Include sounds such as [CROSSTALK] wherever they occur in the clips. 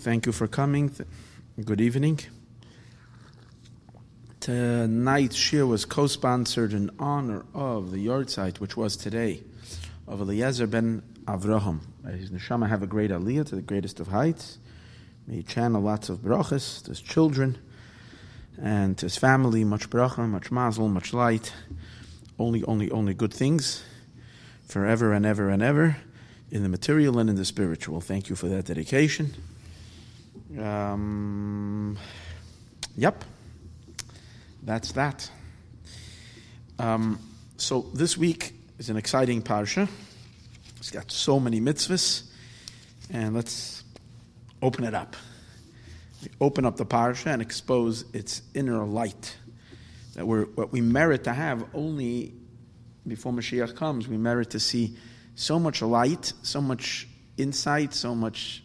Thank you for coming. Good evening. Tonight's shir was co-sponsored in honor of the yahrzeit, which was today, of Eliezer ben Avraham. Uh, his neshama have a great aliyah to the greatest of heights. May he channel lots of brachas to his children and to his family. Much bracha, much mazel, much light. Only, only, only good things forever and ever and ever in the material and in the spiritual. Thank you for that dedication. Um, yep, that's that. Um, so this week is an exciting parsha. It's got so many mitzvahs, and let's open it up. We open up the parsha and expose its inner light that we're what we merit to have only before Mashiach comes. We merit to see so much light, so much insight, so much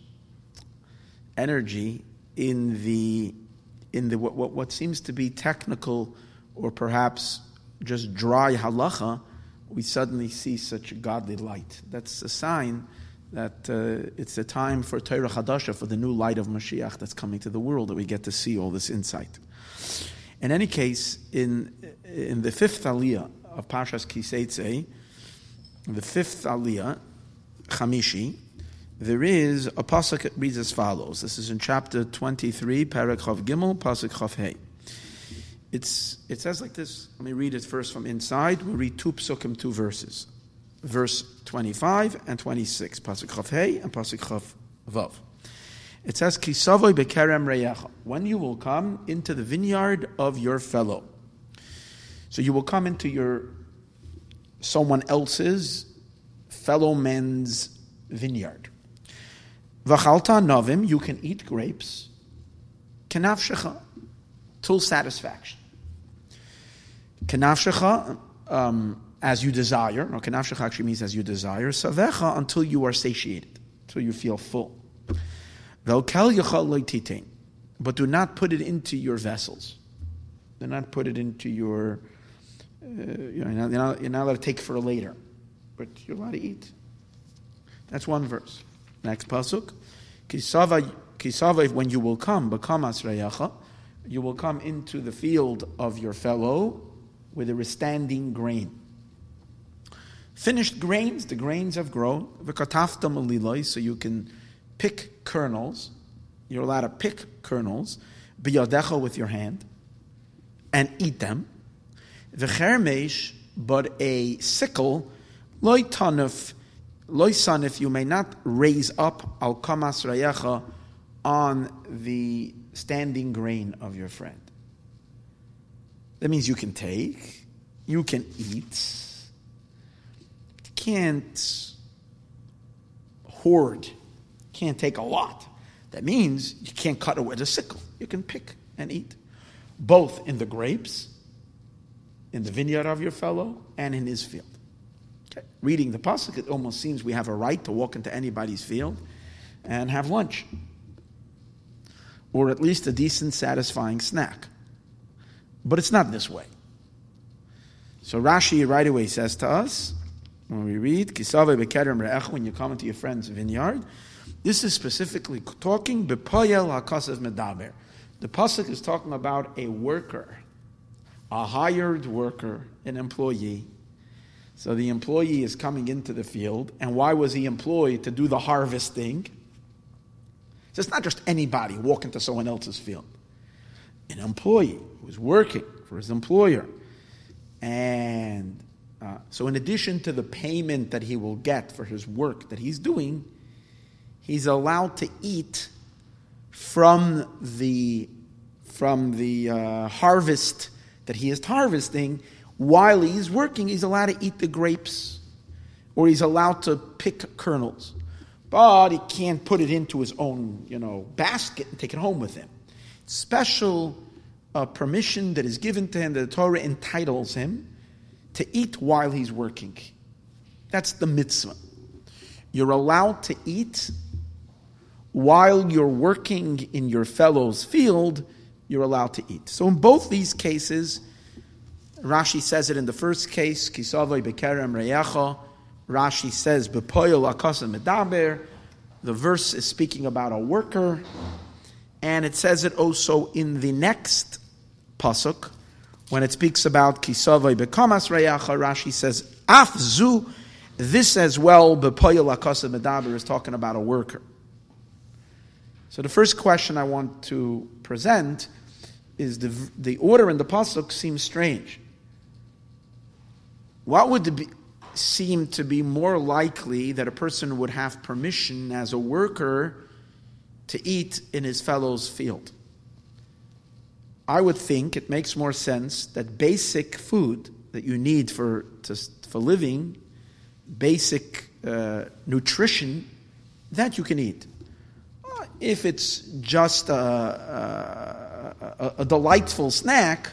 energy in the in the what, what, what seems to be technical or perhaps just dry halacha, we suddenly see such a godly light. That's a sign that uh, it's a time for Torah Chadasha, for the new light of Mashiach that's coming to the world, that we get to see all this insight. In any case, in, in the fifth aliyah of Pashas Ki Seitzei, the fifth aliyah, Chamishi, there is a pasuk that reads as follows. This is in chapter 23, Parak Chav Gimel, pasuk Chav Hey. It's, it says like this. Let me read it first from inside. We'll read two psukim, two verses. Verse 25 and 26, pasuk Chav Hey and pasuk Chav Vav. It says, Kisavoy bekerem reyecha. When you will come into the vineyard of your fellow. So you will come into your someone else's fellow men's vineyard. V'chalta novim, you can eat grapes. Kenafshecha, till satisfaction. Kenafshecha, um, as you desire. No, kenafshecha actually means as you desire. Savecha, until you are satiated, until you feel full. But do not put it into your vessels. Do not put it into your uh, you know, you're not, you're not allowed to take for later, but you're allowed to eat. That's one verse. Next pasuk, kisava, kisava. When you will come, become asrayacha, you will come into the field of your fellow there is standing grain. Finished grains, the grains have grown. V'katafta so you can pick kernels. You're allowed to pick kernels, biyadecha with your hand, and eat them. V'chermesh, but a sickle, loy tanuf, loy sanif, you may not raise up al kamas rayecha on the standing grain of your friend. That means you can take, you can eat, can't hoard, can't take a lot. That means you can't cut it with a sickle. You can pick and eat, both in the grapes in the vineyard of your fellow and in his field. Reading the pasuk, it almost seems we have a right to walk into anybody's field and have lunch, or at least a decent, satisfying snack. But it's not this way. So Rashi right away says to us, when we read, when you come into your friend's vineyard, this is specifically talking, b'payel hakasav medaber. The pasuk is talking about a worker a hired worker, an employee. So the employee is coming into the field, and why was he employed? To do the harvesting. So it's not just anybody walking to someone else's field. An employee who's working for his employer. And uh, so, in addition to the payment that he will get for his work that he's doing, he's allowed to eat from the, from the uh, harvest that he is harvesting, while he's working, he's allowed to eat the grapes or he's allowed to pick kernels. But he can't put it into his own, you know, basket and take it home with him. Special uh, permission that is given to him that the Torah entitles him to eat while he's working. That's the mitzvah. You're allowed to eat while you're working in your fellow's field you're allowed to eat. So in both these cases, Rashi says it in the first case, Kisavai bekerem reyacha. Rashi says bepoyel akasa medaber. the verse is speaking about a worker, and it says it also in the next pasuk when it speaks about kisavai bekamas reyacha. Rashi says afzu. This as well, bepoyel akasa medaber is talking about a worker. So the first question I want to present is the the order in the pasuk seems strange. What would be, seem to be more likely that a person would have permission as a worker to eat in his fellow's field? I would think it makes more sense that basic food that you need for, to, for living, basic uh, nutrition, that you can eat. If it's just a, a, a delightful snack,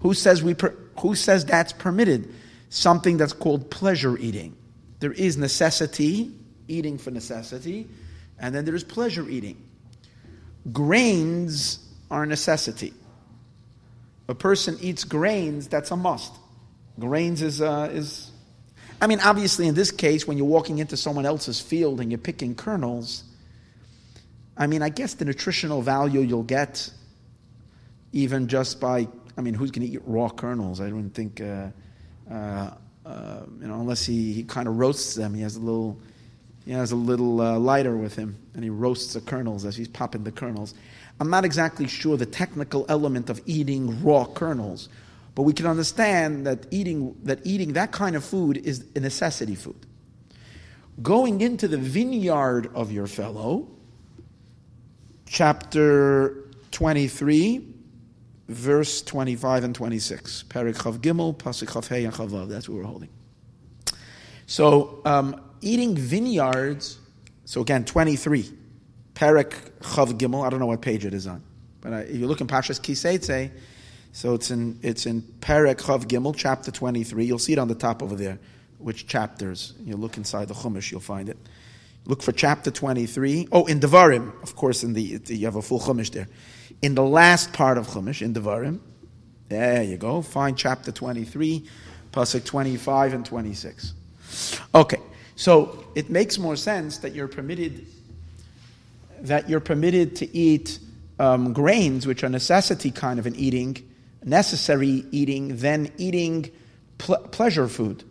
who says, we per, who says that's permitted? Something that's called pleasure eating. There is necessity, eating for necessity, and then there is pleasure eating. Grains are a necessity. A person eats grains, that's a must. Grains is, uh, is I mean, obviously, in this case, when you're walking into someone else's field and you're picking kernels, I mean, I guess the nutritional value you'll get even just by, I mean, who's going to eat raw kernels? I don't think. Uh, uh, uh, you know, unless he, he kind of roasts them. He has a little, he has a little uh, lighter with him, and he roasts the kernels as he's popping the kernels. I'm not exactly sure the technical element of eating raw kernels, but we can understand that eating that eating that kind of food is a necessity food. Going into the vineyard of your fellow, chapter 23, verse 25 and 26. Perik Chav Gimel, Pasuk Chav Hey, and Chavav. That's what we're holding. So, um, eating vineyards, so again, 23. Perik Chav Gimel, I don't know what page it is on. But if you look in Pashas Ki Seitzei, so it's in, it's in Perik Chav Gimel, chapter 23. You'll see it on the top over there, which chapters. You look inside the Chumash, you'll find it. Look for chapter 23. Oh, in Devarim, of course, in the, you have a full Chumash there in the last part of Chumash, in Devarim. There you go. Find chapter 23, Pasuk 25 and 26. Okay, so it makes more sense that you're permitted that you're permitted to eat um, grains, which are necessity kind of an eating, necessary eating, than eating pl- pleasure food.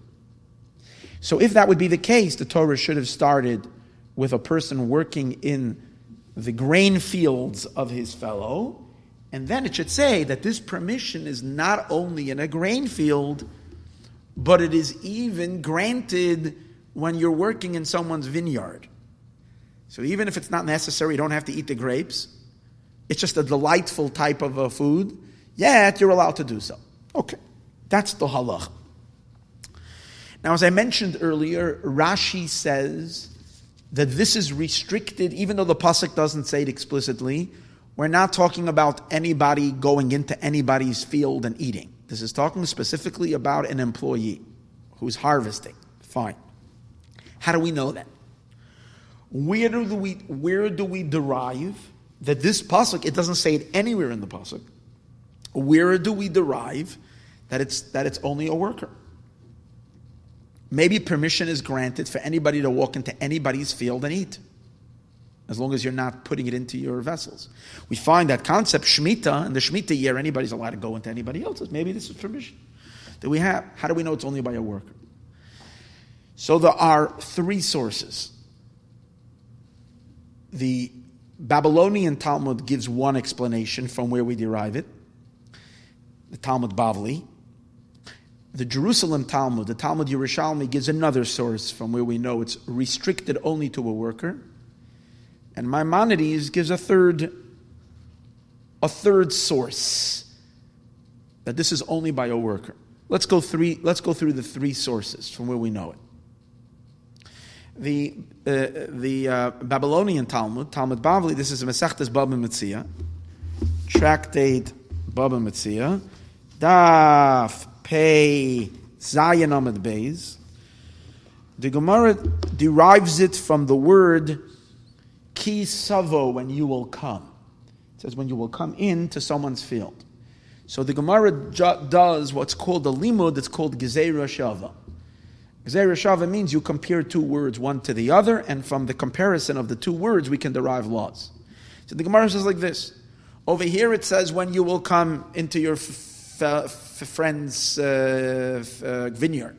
So if that would be the case, the Torah should have started with a person working in the grain fields of his fellow. And then it should say that this permission is not only in a grain field, but it is even granted when you're working in someone's vineyard. So even if it's not necessary, you don't have to eat the grapes. It's just a delightful type of a food. Yet you're allowed to do so. Okay, that's the halach. Now, as I mentioned earlier, Rashi says that this is restricted, even though the pasuk doesn't say it explicitly. We're not talking about anybody going into anybody's field and eating. This is talking specifically about an employee who's harvesting. Fine. How do we know that? Where do we where do we derive that this pasuk? It doesn't say it anywhere in the pasuk. Where do we derive that it's that it's only a worker? Maybe permission is granted for anybody to walk into anybody's field and eat, as long as you're not putting it into your vessels. We find that concept, Shemitah, in the Shemitah year, anybody's allowed to go into anybody else's. Maybe this is permission that we have. How do we know it's only by a worker? So there are three sources. The Babylonian Talmud gives one explanation from where we derive it. The Talmud Bavli, the Jerusalem Talmud, the Talmud Yerushalmi, gives another source from where we know it's restricted only to a worker. And Maimonides gives a third, a third source that this is only by a worker. Let's go three. Let's go through the three sources from where we know it. The uh, the uh, Babylonian Talmud, Talmud Bavli. This is a Masechtas Baba Metzia, tractate Baba Metzia, Daf Pei Zayin Amid Beis. The Gemara derives it from the word ki savo, when you will come. It says when you will come into someone's field. So the Gemara ju- does what's called a limud, it's called Gezerah Shava. Gzeira Shava means you compare two words, one to the other, and from the comparison of the two words, we can derive laws. So the Gemara says like this. Over here it says, when you will come into your f- f- friend's uh, uh, vineyard.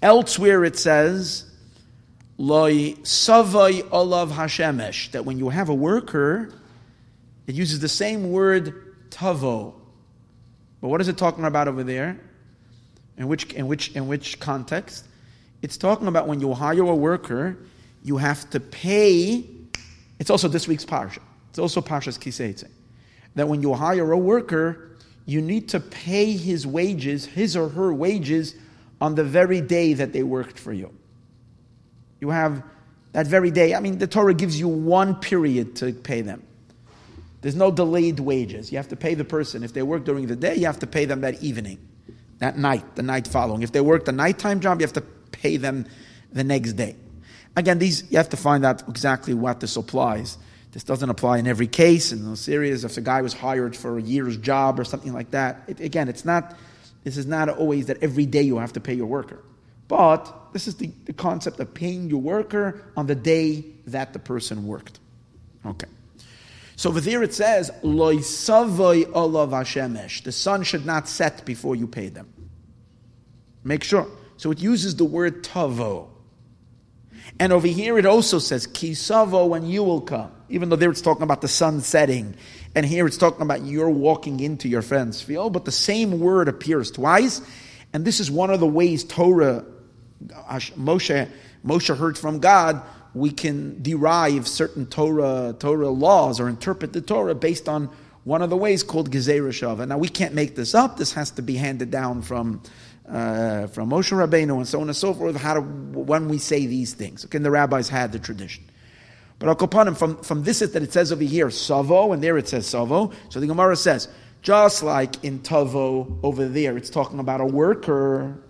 Elsewhere it says, Loi savai olav hashemesh, that when you have a worker, it uses the same word tavo. But what is it talking about over there? In which, in which, in which context? It's talking about when you hire a worker, you have to pay. It's also this week's parsha. It's also Parshas Ki Seitzei. That when you hire a worker, you need to pay his wages, his or her wages, on the very day that they worked for you. You have that very day. I mean, the Torah gives you one period to pay them. There's no delayed wages. You have to pay the person. If they work during the day, you have to pay them that evening, that night, the night following. If they work the nighttime job, you have to pay them the next day. Again, these you have to find out exactly what this applies. This doesn't apply in every case. In those series, if a guy was hired for a year's job or something like that, it, again, it's not. This is not always that every day you have to pay your worker, but this is the, the concept of paying your worker on the day that the person worked. Okay. So over there it says, Loi savoy olav hashemesh. The sun should not set before you pay them. Make sure. So it uses the word tavo. And over here it also says, Kisavo, when you will come. Even though there it's talking about the sun setting. And here it's talking about you're walking into your friend's field. But the same word appears twice. And this is one of the ways Torah, Moshe, Moshe heard from God, we can derive certain Torah, Torah laws or interpret the Torah based on one of the ways called Gezerah Shava. Now we can't make this up. This has to be handed down from uh, from Moshe Rabbeinu and so on and so forth, how to, when we say these things. Okay, and the rabbis had the tradition. But Al Kapanim, from, from this is that it says over here, Savo, and there it says Savo. So the Gemara says, just like in Tavo over there, it's talking about a worker.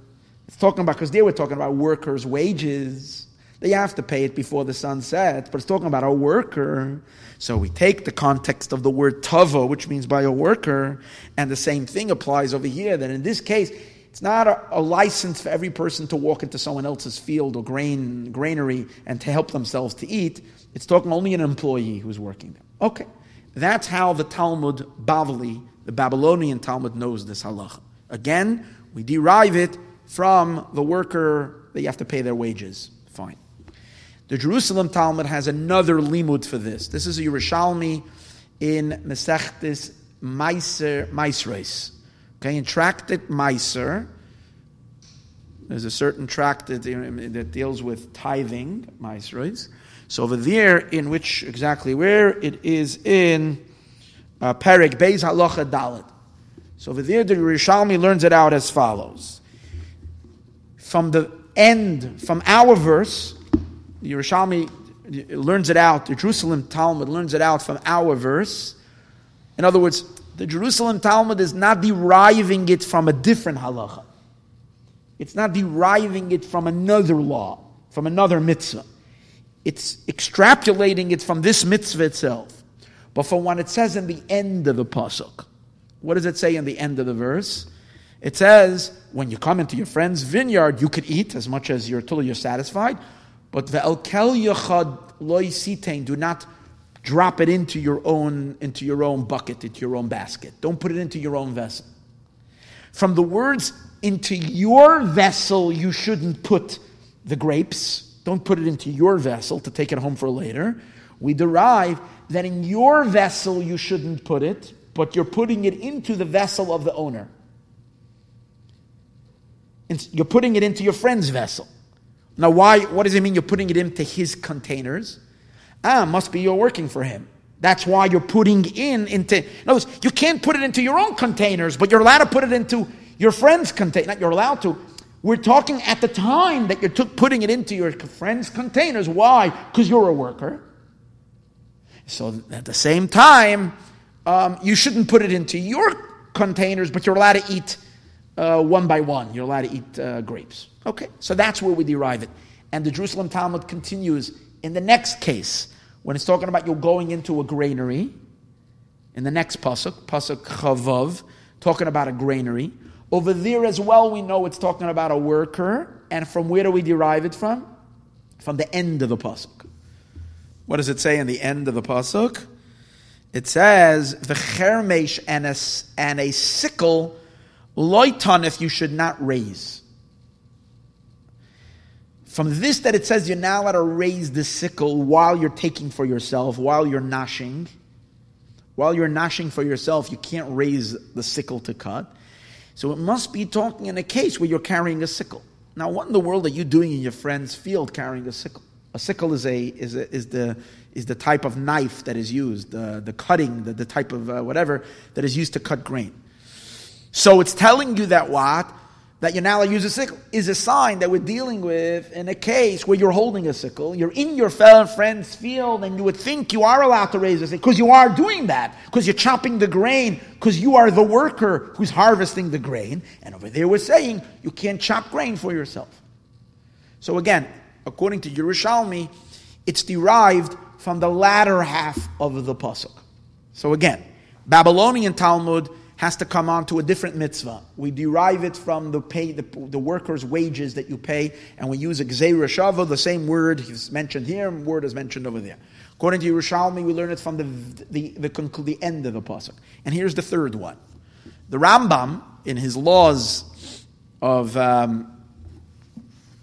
It's talking about, because there we're talking about workers' wages. They have to pay it before the sun sets, but it's talking about a worker. So we take the context of the word tavo, which means by a worker, and the same thing applies over here. That in this case, it's not a, a, license for every person to walk into someone else's field or grain granary and to help themselves to eat. It's talking only an employee who's working there. Okay. That's how the Talmud Bavli, the Babylonian Talmud, knows this halacha. Again, we derive it from the worker that you have to pay their wages. Fine. The Jerusalem Talmud has another limud for this. This is a Yerushalmi in Mesechtes Meiser Meisreis. Okay, in Tractate Meiser, there's a certain tractate that deals with tithing, Meiseris. So over there, in which exactly where it is in uh, Perek Beis Halacha Dalit. So over there, the Rishalmi learns it out as follows. From the end, from our verse, the Yerushalmi learns it out, the Jerusalem Talmud learns it out from our verse. In other words, the Jerusalem Talmud is not deriving it from a different halacha. It's not deriving it from another law, from another mitzvah. It's extrapolating it from this mitzvah itself. But from what it says in the end of the pasuk, what does it say in the end of the verse? It says, when you come into your friend's vineyard, you could eat as much as you're you're satisfied. But the elkel yachad loy sitain, do not drop it into your own into your own bucket, into your own basket. Don't put it into your own vessel. From the words into your vessel, you shouldn't put the grapes. Don't put it into your vessel to take it home for later. We derive that in your vessel you shouldn't put it, but you're putting it into the vessel of the owner. You're putting it into your friend's vessel. Now, why? What does it mean? You're putting it into his containers. Ah, must be you're working for him. That's why you're putting in into. Words, you can't put it into your own containers, but you're allowed to put it into your friend's container. Not you're allowed to. We're talking at the time that you're putting it into your friend's containers. Why? Because you're a worker. So at the same time, um, you shouldn't put it into your containers, but you're allowed to eat uh, one by one. You're allowed to eat uh, grapes. Okay, so that's where we derive it. And the Jerusalem Talmud continues in the next case, when it's talking about you going into a granary, in the next pasuk, pasuk chavav, talking about a granary. Over there as well, we know it's talking about a worker, and from where do we derive it from? From the end of the pasuk. What does it say in the end of the pasuk? It says the and a, and a sickle loiton if you should not raise. From this that it says you're not allowed to raise the sickle while you're taking for yourself, while you're gnashing. While you're gnashing for yourself, you can't raise the sickle to cut. So it must be talking in a case where you're carrying a sickle. Now, what in the world are you doing in your friend's field carrying a sickle? A sickle is a is a, is the is the type of knife that is used, the the cutting, the, the type of uh, whatever that is used to cut grain. So it's telling you that what that you're now use a sickle is a sign that we're dealing with in a case where you're holding a sickle, you're in your fellow friend's field, and you would think you are allowed to raise a sickle because you are doing that, because you're chopping the grain, because you are the worker who's harvesting the grain. And over there we're saying you can't chop grain for yourself. So again, according to Yerushalmi, it's derived from the latter half of the pasuk. So again, Babylonian Talmud has to come on to a different mitzvah. We derive it from the pay, the, the worker's wages that you pay, and we use shava, the same word is mentioned here, word is mentioned over there. According to Yerushalmi, we learn it from the, the, the, the, the end of the pasuk. And here's the third one. The Rambam, in his laws of um,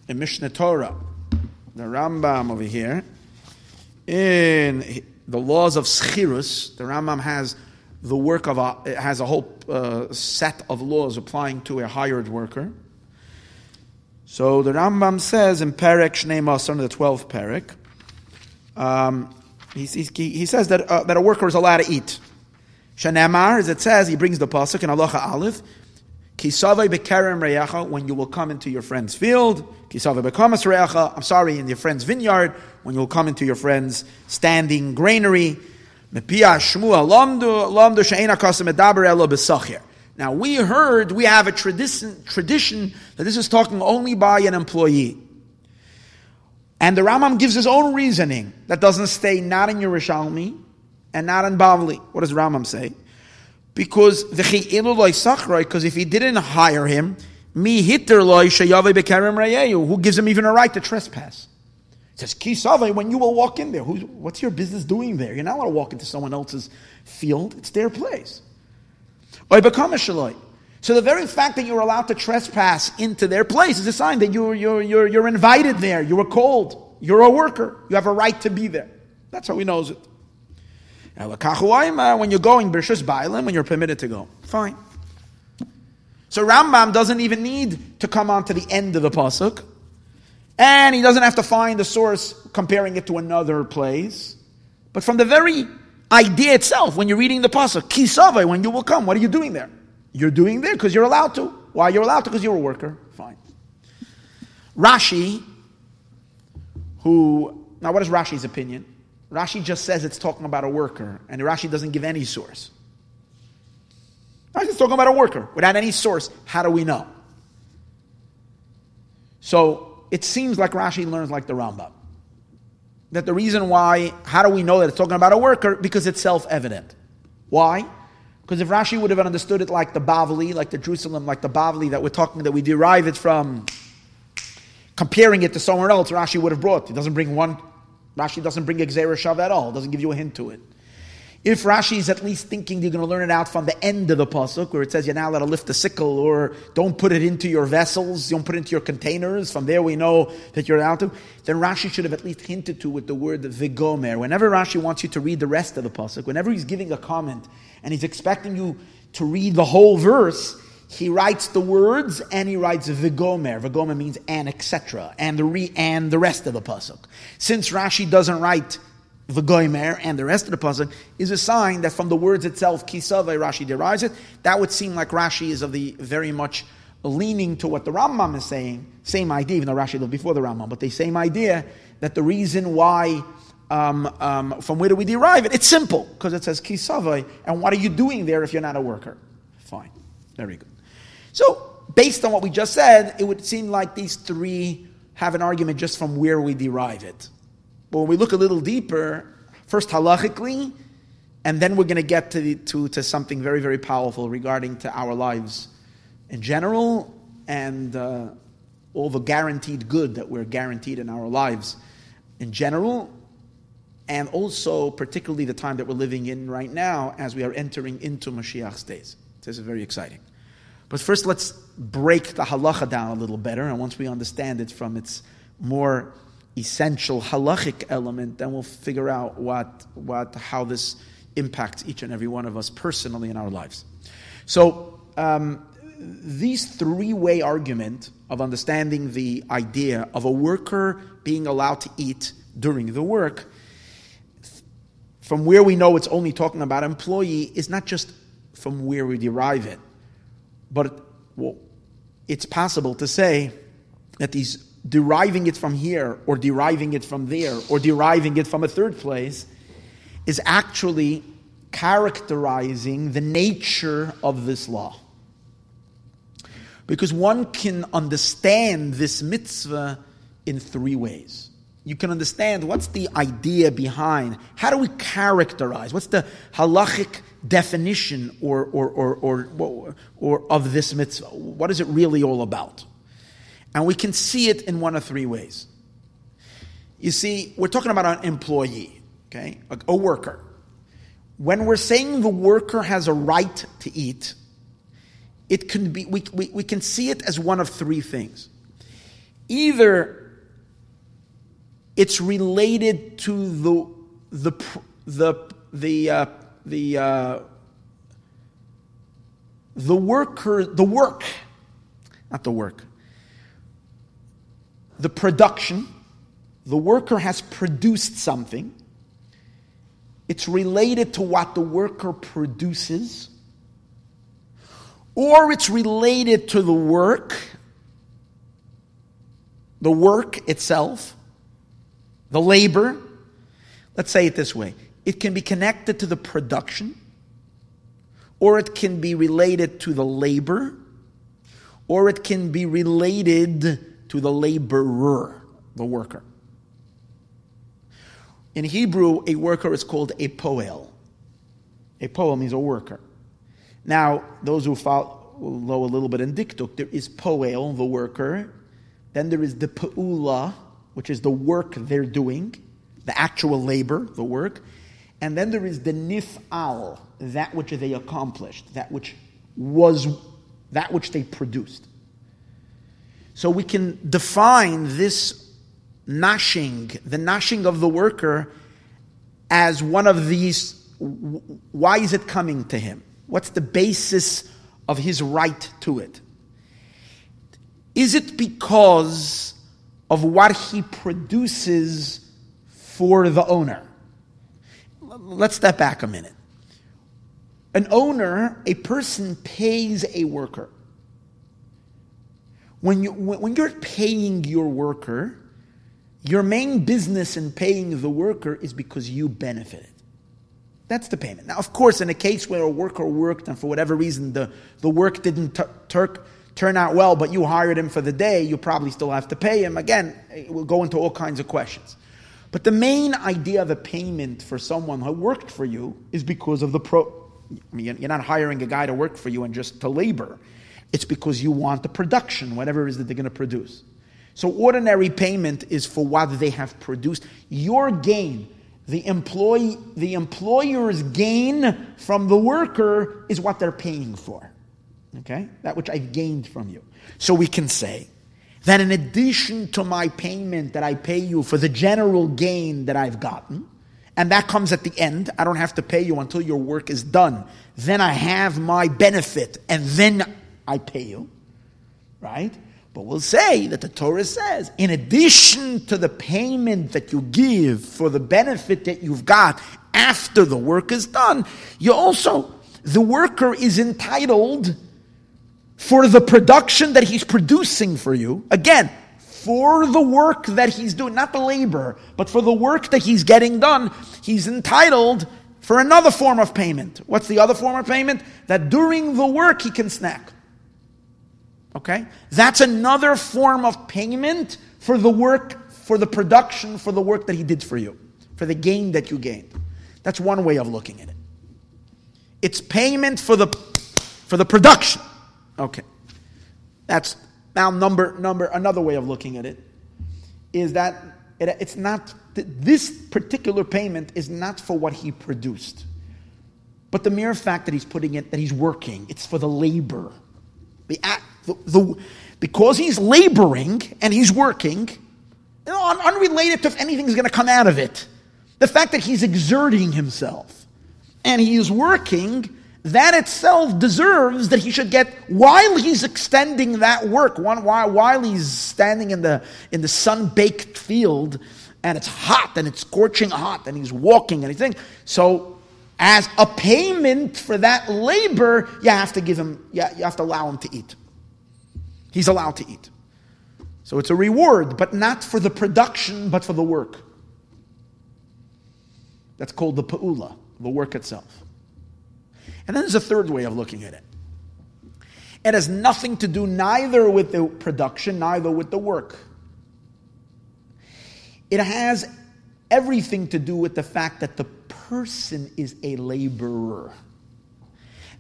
in Mishneh Torah, the Rambam over here, in the laws of Sechirus, the Rambam has the work of a, it has a whole uh, set of laws applying to a hired worker. So the Rambam says in Perek Shnei Masar, the 12th Perek, um, he, he, he, says that, uh, that a worker is allowed to eat. Shanemar, as it says, he brings the pasuk in Halacha Aleph, Kisavai bekerem reyacha, when you will come into your friend's field. Kisavai bekamas reyacha, I'm sorry, in your friend's vineyard, when you will come into your friend's standing granary. Now we heard, we have a tradition, tradition that this is talking only by an employee. And the Rambam gives his own reasoning that doesn't stay not in Yerushalmi and not in Bavli. What does Rambam say? Because the because if he didn't hire him, mi hitter who gives him even a right to trespass? Says, Kisave, when you will walk in there, who's, what's your business doing there? You're not allowed to walk into someone else's field, it's their place. Or become a. So the very fact that you're allowed to trespass into their place is a sign that you're, you're, you're, you're invited there, you were called, you're a worker, you have a right to be there. That's how he knows it. When you're going, Birshus Bailim, when you're permitted to go. Fine. So Rambam doesn't even need to come on to the end of the Pasuk. And he doesn't have to find the source comparing it to another place. But from the very idea itself, when you're reading the pasuk, kisave, when you will come, what are you doing there? You're doing there because you're allowed to. Why you're allowed to? Because you're a worker. Fine. Rashi, who now what is Rashi's opinion? Rashi just says it's talking about a worker, and Rashi doesn't give any source. Rashi's talking about a worker without any source. How do we know? So it seems like Rashi learns like the Rambam. That the reason why, how do we know that it's talking about a worker? Because it's self evident. Why? Because if Rashi would have understood it like the Bavli, like the Jerusalem, like the Bavli that we're talking, that we derive it from, comparing it to somewhere else, Rashi would have brought. He doesn't bring one, Rashi doesn't bring Gezerah Shava at all, doesn't give you a hint to it. If Rashi is at least thinking you're going to learn it out from the end of the pasuk, where it says you're now allowed to lift the sickle, or don't put it into your vessels, don't put it into your containers. From there, we know that you're allowed to. Then Rashi should have at least hinted to with the word vigomer. Whenever Rashi wants you to read the rest of the pasuk, whenever he's giving a comment and he's expecting you to read the whole verse, he writes the words and he writes vigomer. Vigomer means and etc. and the re and the rest of the pasuk. Since Rashi doesn't write the goimer and the rest of the pasuk is a sign that from the words itself, kisavai Rashi derives it. That would seem like Rashi is of the very much leaning to what the Rambam is saying. Same idea, even though Rashi lived before the Rambam, but the same idea that the reason why. Um, um, from where do we derive it? It's simple because it says kisavai, and what are you doing there if you're not a worker? Fine, very good. So, based on what we just said, it would seem like these three have an argument just from where we derive it. But when we look a little deeper, first halachically, and then we're going to get to, to, to something very, very powerful regarding to our lives in general and uh, all the guaranteed good that we're guaranteed in our lives in general, and also particularly the time that we're living in right now as we are entering into Mashiach's days. This is very exciting. But first, let's break the halacha down a little better, and once we understand it from its more essential halachic element, then we'll figure out what, what, how this impacts each and every one of us personally in our lives. So, um, these three-way argument of understanding the idea of a worker being allowed to eat during the work, from where we know it's only talking about employee, is not just from where we derive it, but well, it's possible to say that he's deriving it from here, or deriving it from there, or deriving it from a third place, is actually characterizing the nature of this law. Because one can understand this mitzvah in three ways. You can understand what's the idea behind, how do we characterize, what's the halachic definition or, or, or, or, or of this mitzvah? What is it really all about? And we can see it in one of three ways. You see, we're talking about an employee, okay, a, a worker. When we're saying the worker has a right to eat, it can be we, we, we can see it as one of three things. Either it's related to the the the the uh, the uh, the worker the work, not the work. The production, the worker has produced something. It's related to what the worker produces, or it's related to the work, the work itself, the labor. Let's say it this way it can be connected to the production, or it can be related to the labor, or it can be related to the laborer, the worker. In Hebrew, a worker is called a poel. A poel means a worker. Now, those who follow a little bit in dikduk, there is poel, the worker. Then there is the peula, which is the work they're doing, the actual labor, the work. And then there is the nif'al, that which they accomplished, that which was, that which they produced. So we can define this nashing, the nashing of the worker, as one of these. Why is it coming to him? What's the basis of his right to it? Is it because of what he produces for the owner? let's step back a minute. An owner, a person pays a worker. When, you, when you're paying your worker, your main business in paying the worker is because you benefited. That's the payment. Now, of course, in a case where a worker worked and for whatever reason the, the work didn't t- turn out well, but you hired him for the day, you probably still have to pay him. Again, we'll go into all kinds of questions. But the main idea of a payment for someone who worked for you is because of the pro. I mean, you're not hiring a guy to work for you and just to labor. It's because you want the production, whatever it is that they're going to produce. So ordinary payment is for what they have produced. Your gain, the employee, the employer's gain from the worker is what they're paying for. Okay? That which I've gained from you. So we can say that in addition to my payment that I pay you for the general gain that I've gotten, and that comes at the end, I don't have to pay you until your work is done. Then I have my benefit, and then I pay you, right? But we'll say that the Torah says, in addition to the payment that you give for the benefit that you've got after the work is done, you also, the worker is entitled for the production that he's producing for you. Again, for the work that he's doing, not the labor, but for the work that he's getting done, he's entitled for another form of payment. What's the other form of payment? That during the work he can snack. Okay? That's another form of payment for the work, for the production, for the work that he did for you, for the gain that you gained. That's one way of looking at it. It's payment for the, for the production. Okay. That's, Now, number, number, another way of looking at it is that it, it's not, this particular payment is not for what he produced, but the mere fact that he's putting it, that he's working, it's for the labor. The, the, the because he's laboring and he's working, you know, unrelated to if anything's going to come out of it. The fact that he's exerting himself and he is working that itself deserves that he should get while he's extending that work, while, while he's standing in the, in the sun baked field and it's hot and it's scorching hot and he's walking and he's thinking. So, as a payment for that labor, you have to give him, you have to allow him to eat. He's allowed to eat. So it's a reward, but not for the production, but for the work. That's called the pa'ula, the work itself. And then there's a third way of looking at it. It has nothing to do neither with the production, neither with the work. It has everything to do with the fact that the person is a laborer.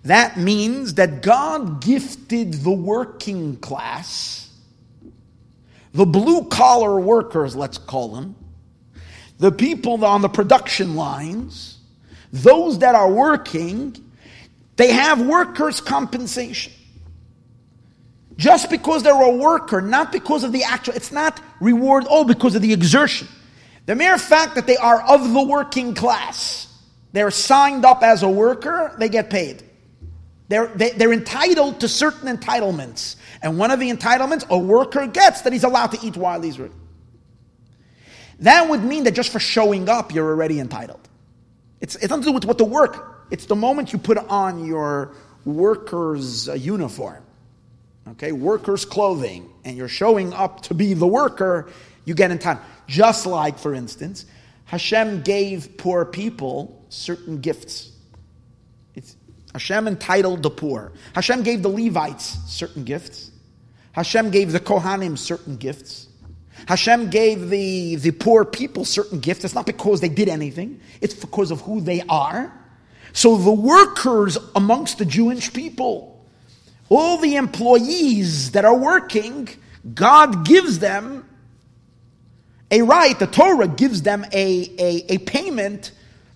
That means that God gifted the working class, the blue collar workers, let's call them, the people on the production lines, those that are working, they have workers' compensation. Just because they're a worker, not because of the actual, it's not reward, oh, because of the exertion. The mere fact that they are of the working class, they're signed up as a worker, they get paid. They're, they, are they are entitled to certain entitlements. And one of the entitlements a worker gets that he's allowed to eat while he's working. That would mean that just for showing up, you're already entitled. It's, it's nothing to do with what the work it's the moment you put on your worker's uh, uniform, okay, worker's clothing, and you're showing up to be the worker, you get entitled. Just like, for instance, Hashem gave poor people certain gifts. It's, Hashem entitled the poor. Hashem gave the Levites certain gifts. Hashem gave the Kohanim certain gifts. Hashem gave the, the poor people certain gifts. It's not because they did anything, it's because of who they are. So the workers amongst the Jewish people, all the employees that are working, God gives them a right, the Torah gives them a, a, a payment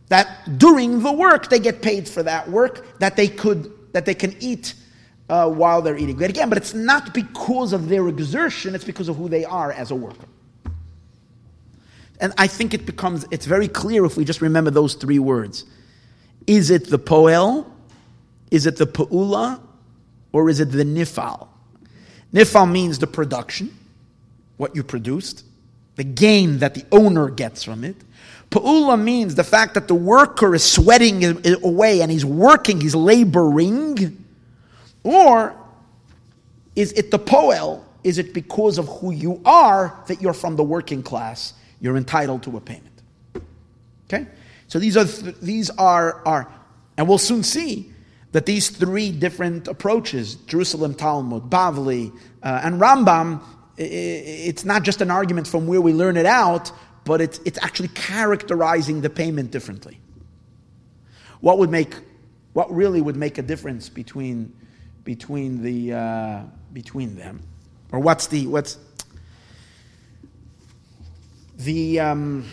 that during the work they get paid for that work that they could that they can eat uh, while they're eating. But again, but it's not because of their exertion; it's because of who they are as a worker. And I think it becomes it's very clear if we just remember those three words. Is it the poel? Is it the pa'ula? Or is it the nifal? Nifal means the production, what you produced, the gain that the owner gets from it. Pa'ula means the fact that the worker is sweating away and he's working, he's laboring. Or is it the poel? Is it because of who you are that you're from the working class? You're entitled to a payment. Okay? So these are th- these are are, and we'll soon see that these three different approaches, Jerusalem Talmud, Bavli, uh, and Rambam, it's not just an argument from where we learn it out, but it's, it's actually characterizing the payment differently. What would make, what really would make a difference between, between the, uh, between them? Or what's the, what's, the, um,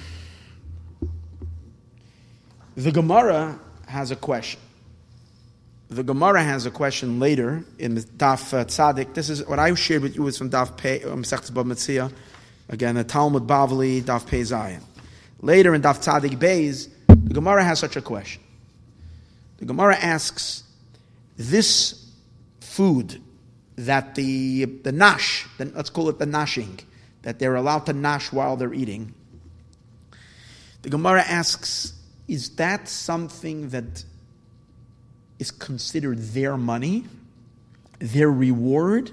the Gemara has a question. The Gemara has a question later in the Daf uh, Tzadik. This is what I shared with you was from Daf Pei, um, Metzia. Again, the Talmud Bavli, Daf Pei Zayin. Later in Daf Tzadik Beis, the Gemara has such a question. The Gemara asks, this food that the, the nash, the, let's call it the nashing, that they're allowed to nash while they're eating, the Gemara asks, is that something that is considered their money, their reward,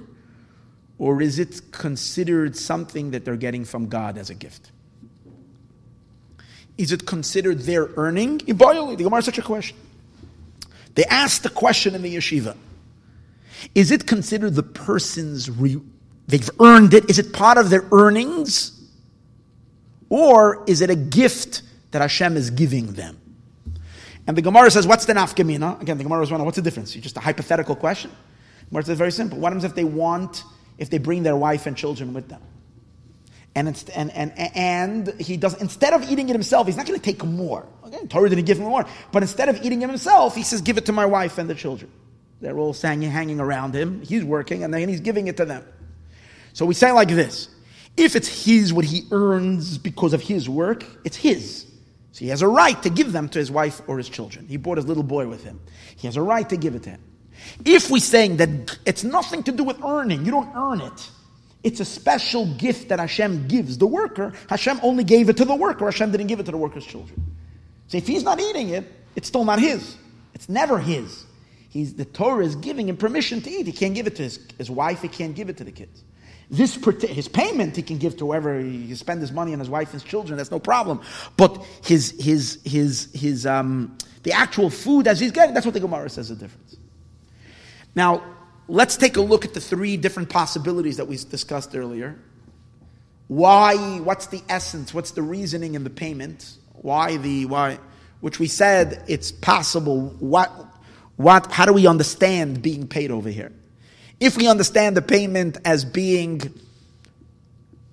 or is it considered something that they're getting from God as a gift? Is it considered their earning? in The Gemara such a question. They asked the question in the yeshiva. Is it considered the person's, re- they've earned it? Is it part of their earnings? Or is it a gift that Hashem is giving them. And the Gemara says, what's the nafkamina? Again, the Gemara is wondering, what's the difference? It's just a hypothetical question. The Gemara says, very simple. What happens if they want if they bring their wife and children with them. And, and, and, and he does, instead of eating it himself, he's not going to take more. Okay, Torah didn't give him more. But instead of eating it himself, he says, give it to my wife and the children. They're all hanging, hanging around him. He's working, and then he's giving it to them. So we say like this. If it's his, what he earns because of his work, it's his. So he has a right to give them to his wife or his children. He brought his little boy with him. He has a right to give it to him. If we're saying that it's nothing to do with earning, you don't earn it. It's a special gift that Hashem gives the worker. Hashem only gave it to the worker. Hashem didn't give it to the worker's children. So if he's not eating it, it's still not his. It's never his. He's, the Torah is giving him permission to eat. He can't give it to his, his wife. He can't give it to the kids. This his payment he can give to whoever he spend his money on his wife and his children. That's no problem. But his his his his um the actual food as he's getting. That's what the Gemara says the difference. Now, let's take a look at the three different possibilities that we discussed earlier. Why, what's the essence? What's the reasoning in the payment? Why the, why, which we said it's possible. What, what, how do we understand being paid over here? If we understand the payment as being,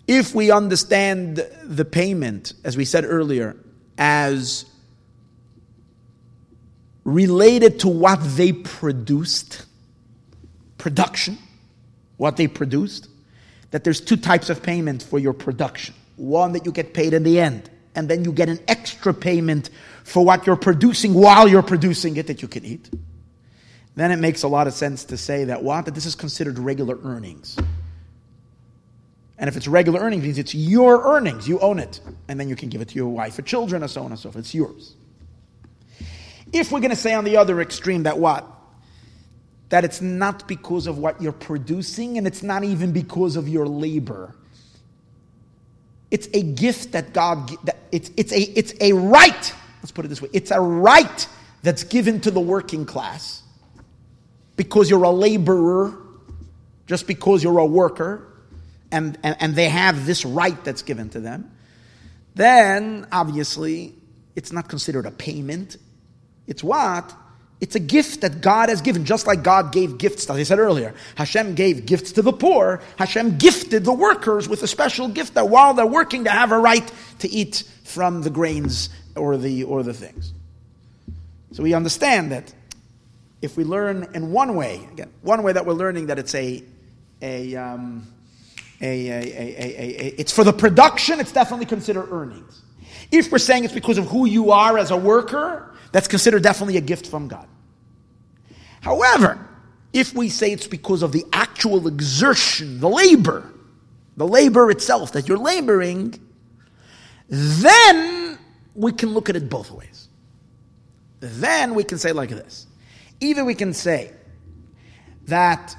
if we understand the payment, as we said earlier, as related to what they produced, production, what they produced, that there's two types of payment for your production. One that you get paid in the end, and then you get an extra payment for what you're producing while you're producing it that you can eat. Then it makes a lot of sense to say that what? That this is considered regular earnings. And if it's regular earnings, it means it's your earnings. You own it. And then you can give it to your wife or children or so on and so forth. It's yours. If we're going to say on the other extreme that what? that it's not because of what you're producing and it's not even because of your labor. It's a gift that God, that it's, it's, a, it's a right, let's put it this way, it's a right that's given to the working class because you're a laborer, just because you're a worker, and, and, and they have this right that's given to them, then obviously it's not considered a payment. It's what? It's a gift that God has given, just like God gave gifts, as I said earlier. Hashem gave gifts to the poor. Hashem gifted the workers with a special gift that while they're working, they have a right to eat from the grains or the, or the things. So we understand that if we learn in one way, again, one way that we're learning that it's a, a, um, a, a, a, it's for the production, it's definitely considered earnings. If we're saying it's because of who you are as a worker, that's considered definitely a gift from God. However, if we say it's because of the actual exertion, the labor, the labor itself that you're laboring, then we can look at it both ways. Then we can say like this. Either we can say that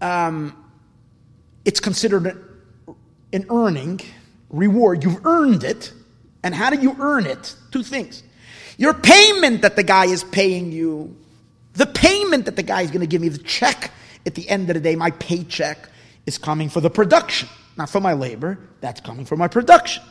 um, it's considered an earning, reward, you've earned it. And how do you earn it? Two things. Your payment that the guy is paying you the payment that the guy is going to give me, the check at the end of the day, my paycheck is coming for the production, not for my labor. That's coming for my production.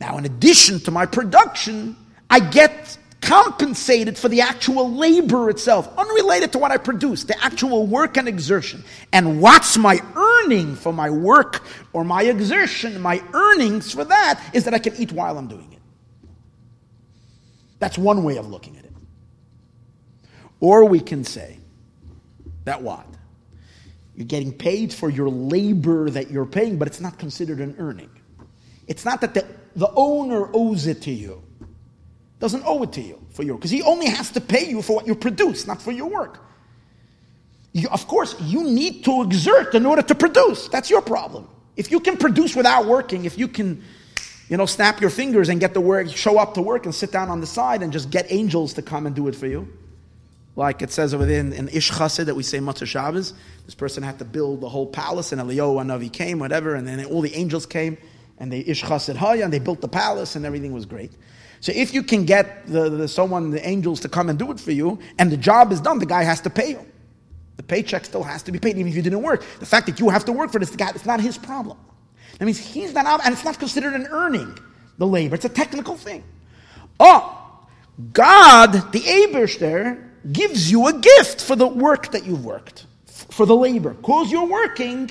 Now, in addition to my production, I get compensated for the actual labor itself, unrelated to what I produce, the actual work and exertion. And what's my earning for my work or my exertion? My earnings for that is that I can eat while I'm doing it. That's one way of looking at it. Or we can say that what? You're getting paid for your labor that you're paying, but it's not considered an earning. It's not that the, the owner owes it to you. Doesn't owe it to you for your because he only has to pay you for what you produce, not for your work. You, of course, you need to exert in order to produce. That's your problem. If you can produce without working, if you can, you know, snap your fingers and get the work, show up to work and sit down on the side and just get angels to come and do it for you, like it says within in Ish Chassid that we say Motzei Shabbos. This person had to build the whole palace, and Eliyahu Anavi came, whatever, and then all the angels came, and they Ish Chassid Haya, and they built the palace, and everything was great. So if you can get the, the, someone, the angels, to come and do it for you, and the job is done, the guy has to pay you. The paycheck still has to be paid, even if you didn't work. The fact that you have to work for this guy, it's not his problem. That means he's not, out, and it's not considered an earning, the labor. It's a technical thing. Oh, God, the Ebershter, gives you a gift for the work that you've worked, for the labor. Because you're working,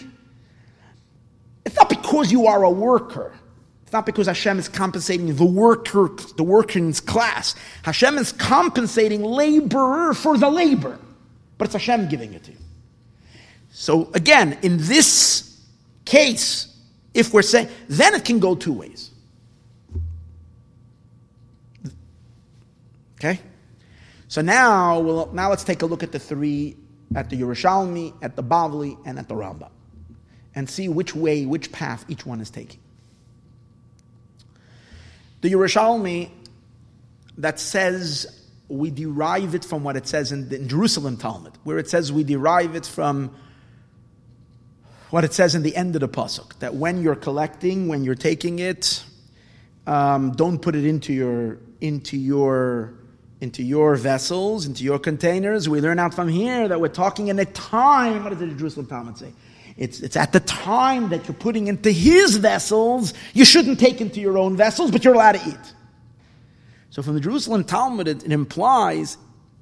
it's not because you are a worker. It's not because Hashem is compensating the worker, the working's class. Hashem is compensating laborer for the labor. But it's Hashem giving it to you. So again, in this case, if we're saying, then it can go two ways. Okay? So now, we'll, now let's take a look at the three, at the Yerushalmi, at the Bavli, and at the Rambam, and see which way, which path each one is taking. The Yerushalmi that says we derive it from what it says in, the, in Jerusalem Talmud, where it says we derive it from what it says in the end of the pasuk that when you're collecting, when you're taking it, um, don't put it into your into your into your vessels, into your containers. We learn out from here that we're talking in a time. What does the Jerusalem Talmud say? It's, it's at the time that you're putting into his vessels. You shouldn't take into your own vessels, but you're allowed to eat. So from the Jerusalem Talmud, it, it implies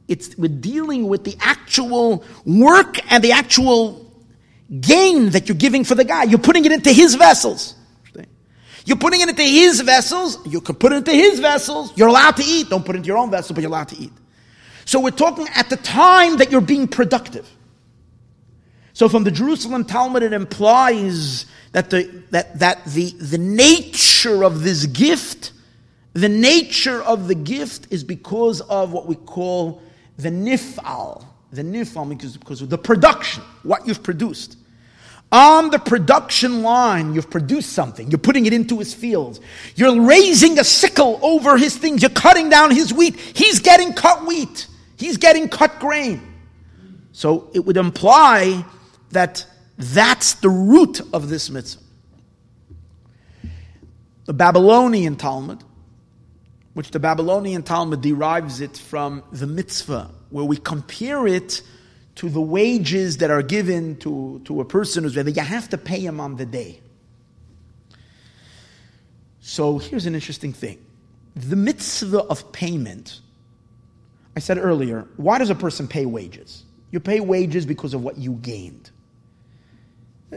it's we're dealing with the actual work and the actual gain that you're giving for the guy. You're putting it into his vessels. You're putting it into his vessels. You can put it into his vessels. You're allowed to eat. Don't put it into your own vessel, but you're allowed to eat. So we're talking at the time that you're being productive. So from the Jerusalem Talmud, it implies that the, that, that the, the nature of this gift, the nature of the gift is because of what we call the nifal. The nifal because, because of the production, what you've produced. On the production line, you've produced something. You're putting it into his fields. You're raising a sickle over his things. You're cutting down his wheat. He's getting cut wheat. He's getting cut grain. So it would imply that that's the root of this mitzvah. The Babylonian Talmud, which the Babylonian Talmud derives it from the mitzvah, where we compare it to the wages that are given to, to a person who's there, you have to pay him on the day. So here's an interesting thing. The mitzvah of payment, I said earlier, why does a person pay wages? You pay wages because of what you gained.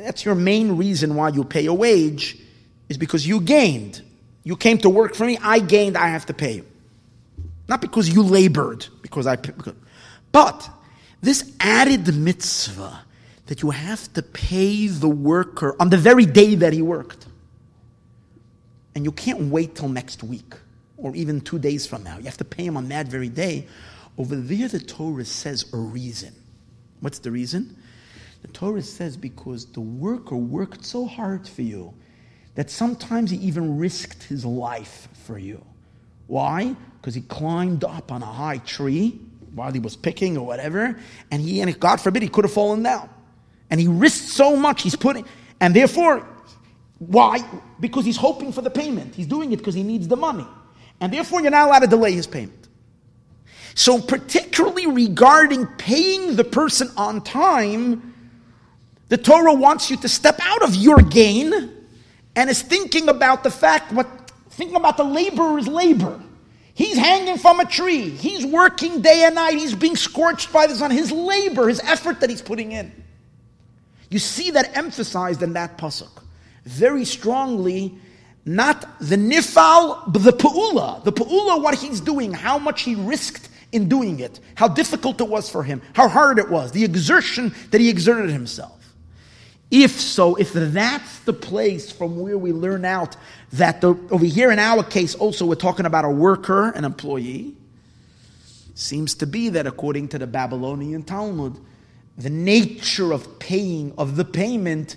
That's your main reason why you pay a wage, is because you gained. You came to work for me, I gained, I have to pay you. Not because you labored, because I. But this added mitzvah that you have to pay the worker on the very day that he worked. And you can't wait till next week or even two days from now. You have to pay him on that very day. Over there, the Torah says a reason. What's the reason? The Torah says because the worker worked so hard for you that sometimes he even risked his life for you. Why? Because he climbed up on a high tree while he was picking or whatever, and he, and God forbid, he could have fallen down. And he risked so much, he's putting, and therefore, why? Because he's hoping for the payment. He's doing it because he needs the money. And therefore, you're not allowed to delay his payment. So, particularly regarding paying the person on time, the Torah wants you to step out of your gain and is thinking about the fact what thinking about the laborer's labor. He's hanging from a tree. He's working day and night. He's being scorched by the sun. His labor, his effort that he's putting in. You see that emphasized in that pasuk very strongly. Not the nifal, but the pu'ula. The pu'ula, what he's doing, how much he risked in doing it, how difficult it was for him, how hard it was, the exertion that he exerted himself. If so, if that's the place from where we learn out that the, over here in our case also we're talking about a worker, an employee, seems to be that according to the Babylonian Talmud, the nature of paying, of the payment,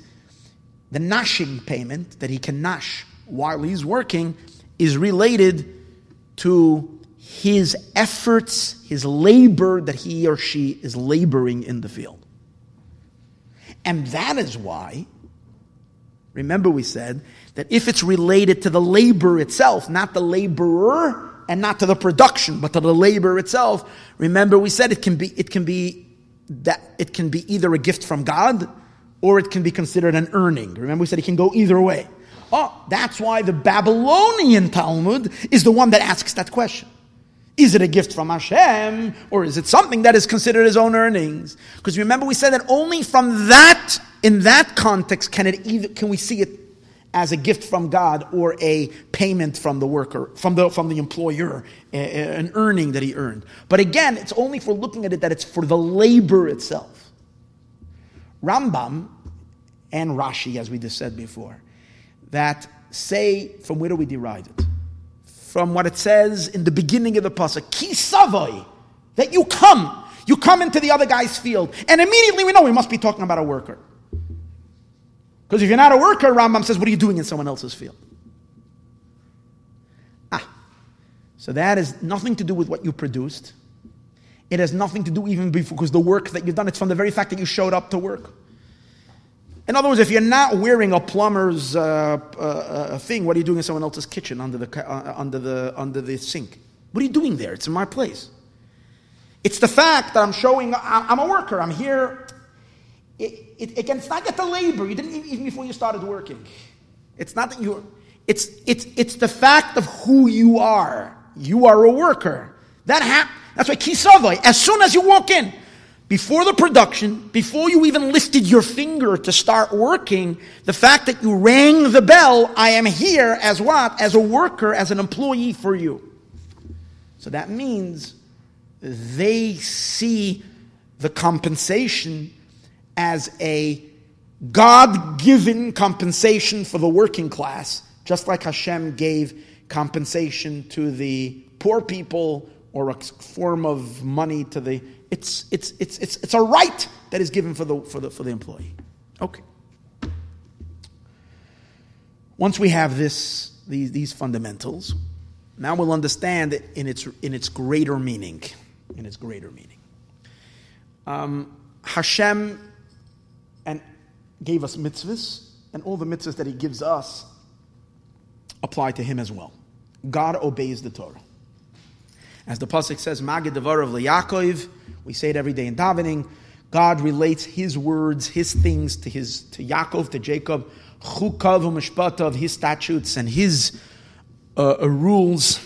the nashing payment that he can nash while he's working, is related to his efforts, his labor that he or she is laboring in the field. And that is why, remember we said that if it's related to the labor itself, not the laborer, and not to the production, but to the labor itself, remember we said it can be, it can be that it can be either a gift from God or it can be considered an earning. Remember we said it can go either way. Oh, that's why the Babylonian Talmud is the one that asks that question. Is it a gift from Hashem or is it something that is considered his own earnings? Because remember we said that only from that, in that context, can it either, can we see it as a gift from God or a payment from the worker, from the, from the employer, an earning that he earned. But again, it's only for looking at it that it's for the labor itself. Rambam and Rashi, as we just said before, that say, from where do we derive it? From what it says in the beginning of the pasuk, ki savoy, that you come, you come into the other guy's field, and immediately we know we must be talking about a worker. Because if you're not a worker, Rambam says, what are you doing in someone else's field? Ah, so that has nothing to do with what you produced. It has nothing to do even because the work that you've done, it's from the very fact that you showed up to work. In other words, if you're not wearing a plumber's uh, uh, uh thing, what are you doing in someone else's kitchen under the, uh, under, the, under the sink? What are you doing there? It's in my place. It's the fact that I'm showing, I'm a worker, I'm here it, it, again, it's not get the labor. You didn't even before you started working. It's not that you're, it's, it's, it's the fact of who you are. You are a worker. That hap- that's why kisavai, as soon as you walk in, before the production, before you even lifted your finger to start working, the fact that you rang the bell, I am here as what? As a worker, as an employee for you. So that means they see the compensation as a God given compensation for the working class, just like Hashem gave compensation to the poor people or a form of money to the. It's, it's, it's, it's, it's a right that is given for the, for, the, for the employee. Okay. Once we have this, these, these fundamentals, now we'll understand it in its, in its greater meaning. In its greater meaning. Um, Hashem and gave us mitzvahs, and all the mitzvahs that He gives us apply to Him as well. God obeys the Torah. As the pasuk says, "Magid of Yaakov," we say it every day in davening. God relates His words, His things to His to Yaakov, to Jacob, chukav u'mishpatav, His statutes and His uh, uh, rules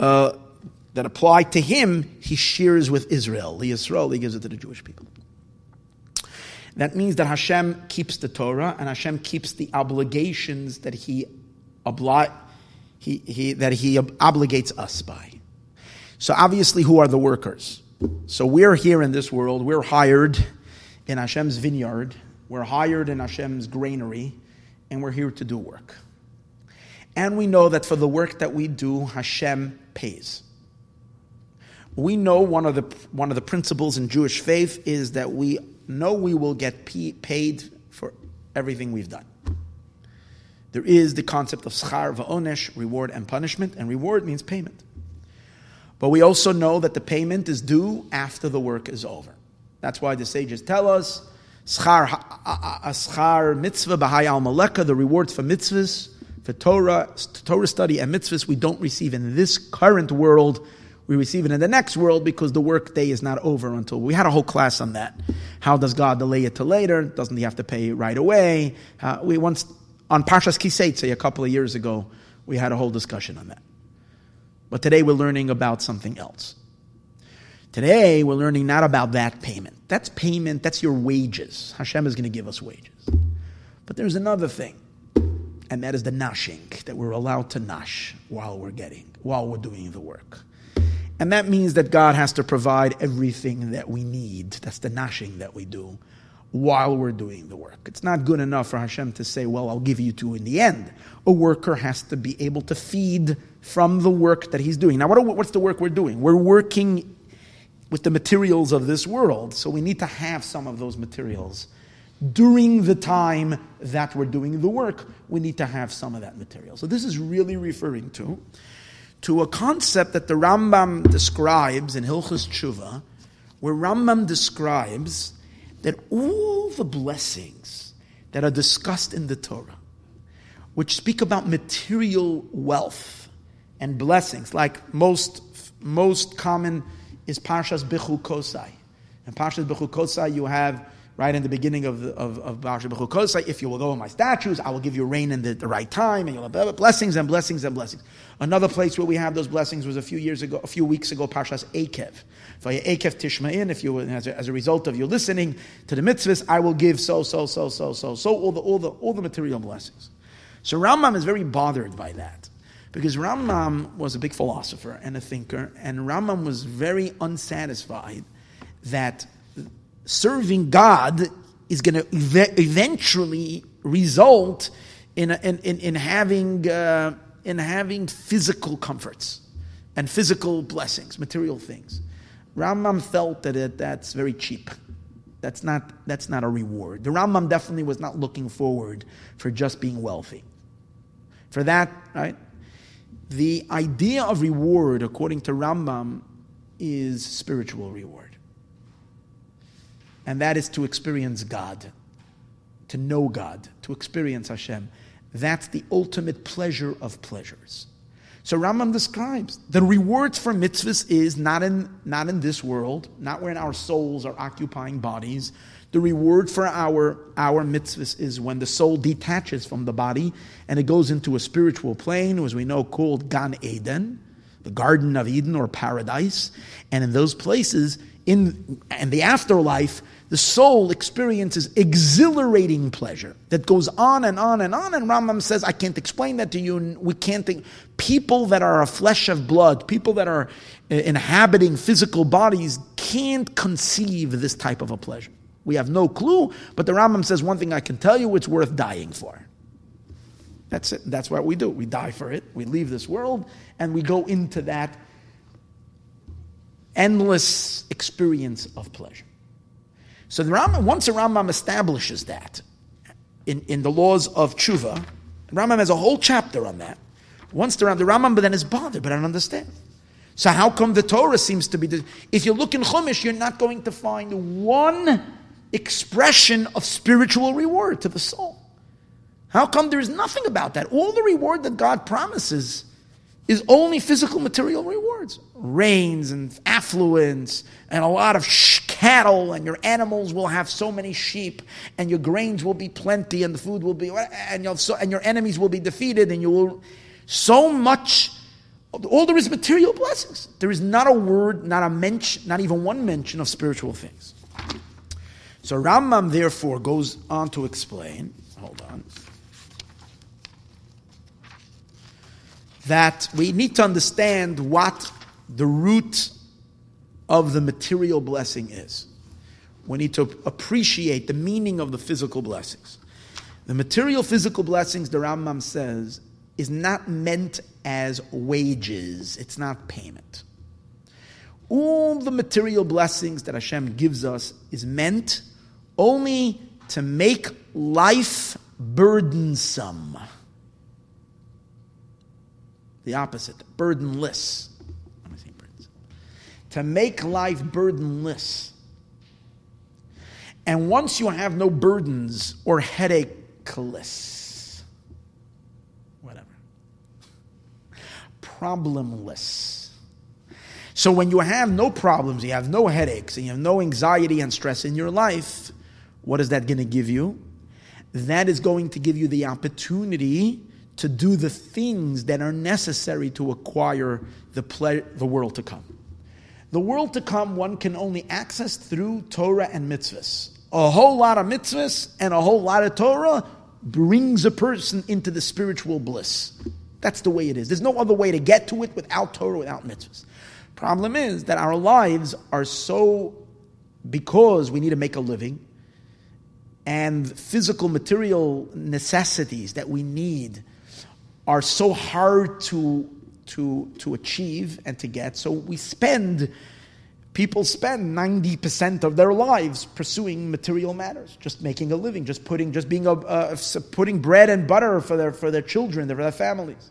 uh, that apply to Him. He shares with Israel. The Israel, He gives it to the Jewish people. That means that Hashem keeps the Torah and Hashem keeps the obligations that He, obli- he, he, that he obligates us by. So obviously, who are the workers? So we're here in this world. We're hired in Hashem's vineyard. We're hired in Hashem's granary, and we're here to do work. And we know that for the work that we do, Hashem pays. We know one of the one of the principles in Jewish faith is that we know we will get paid for everything we've done. There is the concept of schar va'onesh, reward and punishment, and reward means payment. But we also know that the payment is due after the work is over. That's why the sages tell us schar, mitzvah b'hai alma leka, the rewards for mitzvahs, for Torah, Torah study and mitzvahs we don't receive in this current world we receive it in the next world because the workday is not over until we had a whole class on that. How does God delay it to later? Doesn't He have to pay right away? Uh, we once on Parshas Ki Seitzei a couple of years ago, we had a whole discussion on that. But today we're learning about something else. Today we're learning not about that payment. That's payment. That's your wages. Hashem is going to give us wages. But there's another thing, and that is the nashing that we're allowed to nash while we're getting while we're doing the work. And that means that God has to provide everything that we need. That's the nashing that we do while we're doing the work. It's not good enough for Hashem to say, well, I'll give you to in the end. A worker has to be able to feed from the work that he's doing. Now, what are, what's the work we're doing? We're working with the materials of this world, so we need to have some of those materials. During the time that we're doing the work, we need to have some of that material. So, this is really referring to to a concept that the Rambam describes in Hilchus Tshuva, where Rambam describes that all the blessings that are discussed in the Torah, which speak about material wealth and blessings, like most, most common is Parshas Bechukosai. In Parshas Bechukosai, you have right in the beginning of the, of, of Bechukosai, if you will go in my statues, I will give you rain in the, the right time, and you'll have blessings and blessings and blessings. Another place where we have those blessings was a few years ago, a few weeks ago, Parshas Akev. Akev Tishma'in, if you, as a, as a result of you listening to the mitzvahs, I will give so, so, so, so, so, so, all the, all the, all the material blessings. So Rambam is very bothered by that. Because Rambam was a big philosopher and a thinker, and Rambam was very unsatisfied that serving God is going to ev- eventually result in, in, in, in having, uh, in having physical comforts and physical blessings, material things. Rambam felt that it, that's very cheap. That's not, that's not a reward. The Rambam definitely was not looking forward for just being wealthy. For that, right? The idea of reward, according to Rambam, is spiritual reward. And that is to experience God, to know God, to experience Hashem. That's the ultimate pleasure of pleasures. So Rambam describes the rewards for mitzvahs is not in, not in this world, not when our souls are occupying bodies. The reward for our, our mitzvahs is when the soul detaches from the body and it goes into a spiritual plane, as we know, called Gan Eden, the Garden of Eden or paradise. And in those places, in, in the afterlife, the soul experiences exhilarating pleasure that goes on and on and on. And Rambam says, I can't explain that to you. We can't think. People that are a flesh of blood, people that are uh, inhabiting physical bodies, can't conceive this type of a pleasure. We have no clue, but the Rambam says one thing I can tell you, it's worth dying for. That's it. That's what we do. We die for it. We leave this world and we go into that endless experience of pleasure. So the Rambam, once the Rambam establishes that in, in the laws of tshuva, Rambam has a whole chapter on that. Once the Rambam, the Rambam then is bothered, but I don't understand. So how come the Torah seems to be? The, if you look in Chumash, you're not going to find one expression of spiritual reward to the soul. How come there is nothing about that? All the reward that God promises is only physical material rewards rains and affluence and a lot of sh- cattle and your animals will have so many sheep and your grains will be plenty and the food will be and, you'll, so, and your enemies will be defeated and you will so much all there is material blessings there is not a word not a mention not even one mention of spiritual things so Rambam therefore goes on to explain hold on that we need to understand what the root of the material blessing is. We need to appreciate the meaning of the physical blessings. The material physical blessings, the Rambam says, is not meant as wages, it's not payment. All the material blessings that Hashem gives us is meant only to make life burdensome the opposite, burdenless. To make life burdenless. And once you have no burdens or headacheless, whatever, problemless. So when you have no problems, you have no headaches, and you have no anxiety and stress in your life, what is that going to give you? That is going to give you the opportunity to do the things that are necessary to acquire the, ple- the world to come. The world to come, one can only access through Torah and mitzvahs. A whole lot of mitzvahs and a whole lot of Torah brings a person into the spiritual bliss. That's the way it is. There's no other way to get to it without Torah, without mitzvahs. Problem is that our lives are so, because we need to make a living, and physical material necessities that we need are so hard to, to, to achieve and to get. So we spend, people spend 90% of their lives pursuing material matters, just making a living, just putting, just being a, putting bread and butter for their, for their children, for their families.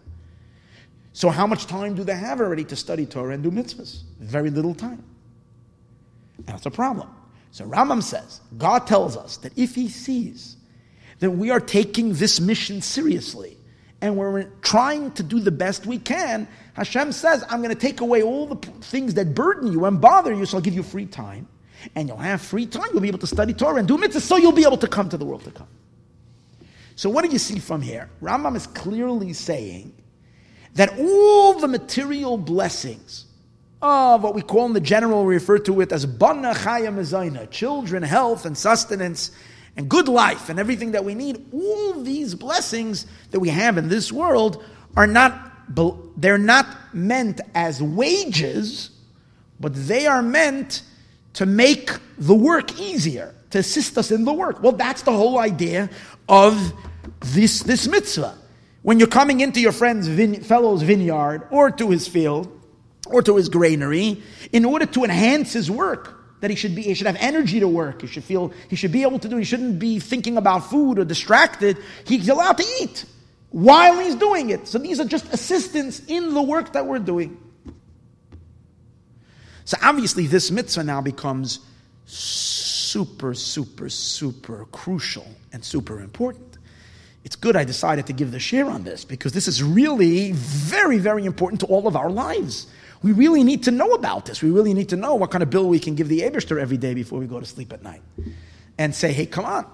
So how much time do they have already to study Torah and do mitzvahs? Very little time. That's a problem. So Rambam says, God tells us that if he sees that we are taking this mission seriously, and we're trying to do the best we can, Hashem says, I'm going to take away all the things that burden you and bother you, so I'll give you free time. And you'll have free time, you'll be able to study Torah and do mitzvahs, so you'll be able to come to the world to come. So, what do you see from here? Rambam is clearly saying that all the material blessings of what we call in the general, we refer to it as bana chaya mezayna, children, health, and sustenance, and good life and everything that we need, all these blessings that we have in this world are not they're not meant as wages, but they are meant to make the work easier, to assist us in the work. Well, that's the whole idea of this, this mitzvah. When you're coming into your friend's vine- fellow's vineyard or to his field or to his granary, in order to enhance his work, that he should be, he should have energy to work. He should feel, he should be able to do, he shouldn't be thinking about food or distracted. He's allowed to eat while he's doing it. So these are just assistants in the work that we're doing. So obviously, this mitzvah now becomes super, super, super crucial and super important. It's good I decided to give the share on this because this is really very, very important to all of our lives. We really need to know about this. We really need to know what kind of bill we can give the Abishter every day before we go to sleep at night. And say, hey, come on.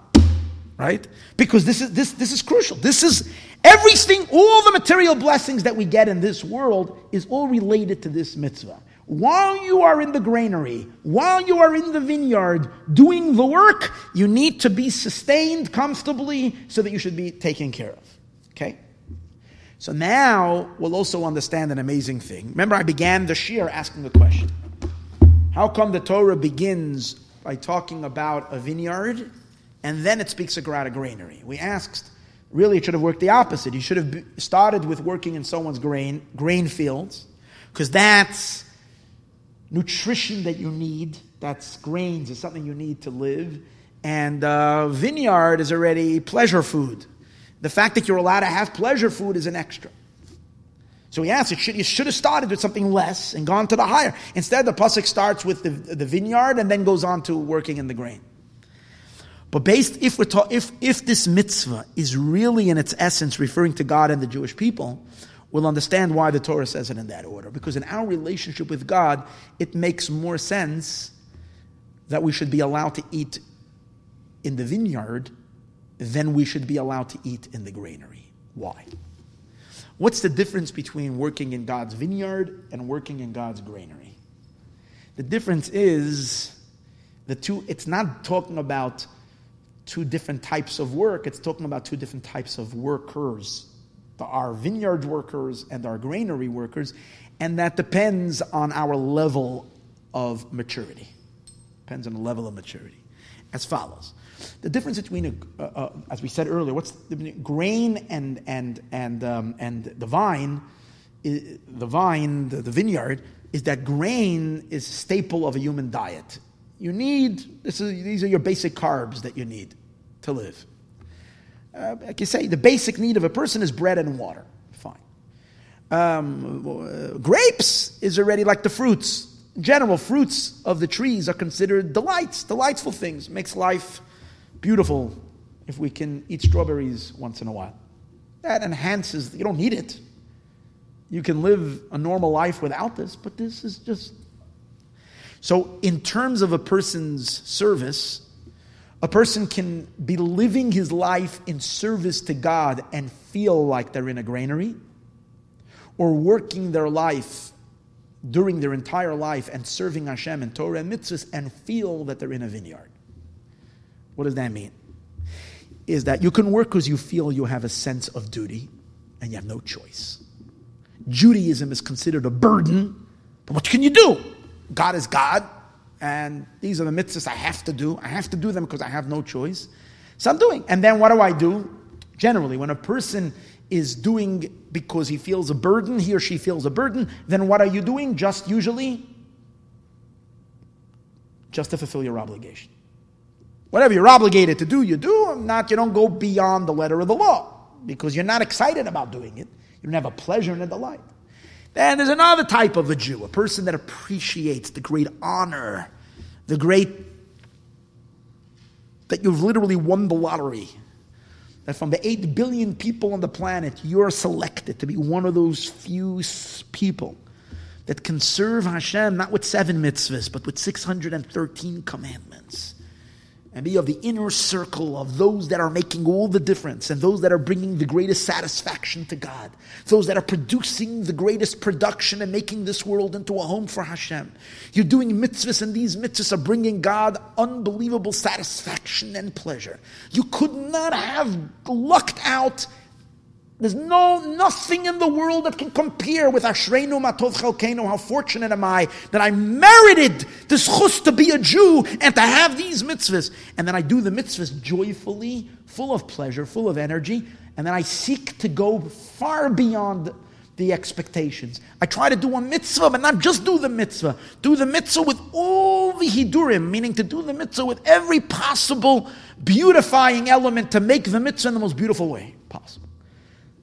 Right? Because this is this this is crucial. This is everything, all the material blessings that we get in this world is all related to this mitzvah. While you are in the granary, while you are in the vineyard doing the work, you need to be sustained comfortably so that you should be taken care of. Okay? So now we'll also understand an amazing thing. Remember, I began the shiur asking the question How come the Torah begins by talking about a vineyard and then it speaks about a granary? We asked, really, it should have worked the opposite. You should have started with working in someone's grain, grain fields, because that's nutrition that you need. That's grains, is something you need to live. And uh, vineyard is already pleasure food. The fact that you're allowed to have pleasure food is an extra. So he asks, should, you should have started with something less and gone to the higher. Instead, the pasuk starts with the, the vineyard and then goes on to working in the grain. But based, if we're ta- if if this mitzvah is really in its essence referring to God and the Jewish people, we'll understand why the Torah says it in that order. Because in our relationship with God, it makes more sense that we should be allowed to eat in the vineyard then we should be allowed to eat in the granary. Why? What's the difference between working in God's vineyard and working in God's granary? The difference is the two, it's not talking about two different types of work, it's talking about two different types of workers. Our vineyard workers and our granary workers, and that depends on our level of maturity. Depends on the level of maturity. As follows the difference between, a, uh, as we said earlier, what's the grain and and and um, and the vine, the vine, the, the vineyard, is that grain is staple of a human diet. You need this is, these are your basic carbs that you need to live. Uh, like you say, the basic need of a person is bread and water. Fine. Um, uh, grapes is already like the fruits. In general, fruits of the trees are considered delights, delightful things. Makes life beautiful if we can eat strawberries once in a while. That enhances, you don't need it. You can live a normal life without this, but this is just. So, in terms of a person's service, a person can be living his life in service to God and feel like they're in a granary, or working their life during their entire life and serving Hashem and Torah and mitzvahs and feel that they're in a vineyard. What does that mean? Is that you can work because you feel you have a sense of duty and you have no choice. Judaism is considered a burden, but what can you do? God is God, and these are the mitzvahs I have to do. I have to do them because I have no choice. So I'm doing. And then what do I do? Generally, when a person is doing because he feels a burden, he or she feels a burden, then what are you doing? Just usually, just to fulfill your obligation. Whatever you're obligated to do, you do. Not, you don't go beyond the letter of the law because you're not excited about doing it. You don't have a pleasure and a delight. Then there's another type of a Jew, a person that appreciates the great honor, the great that you've literally won the lottery. That from the 8 billion people on the planet, you're selected to be one of those few people that can serve Hashem not with seven mitzvahs, but with 613 commandments and be of the inner circle of those that are making all the difference and those that are bringing the greatest satisfaction to God, those that are producing the greatest production and making this world into a home for Hashem. You're doing mitzvahs, and these mitzvahs are bringing God unbelievable satisfaction and pleasure. You could not have lucked out there's no nothing in the world that can compare with Ashreinu Mah Tov Chalkenu. How fortunate am I that I merited this chus to be a Jew and to have these mitzvahs. And then I do the mitzvahs joyfully, full of pleasure, full of energy, and then I seek to go far beyond the expectations. I try to do a mitzvah, but not just do the mitzvah. Do the mitzvah with all the hidurim, meaning to do the mitzvah with every possible beautifying element to make the mitzvah in the most beautiful way possible.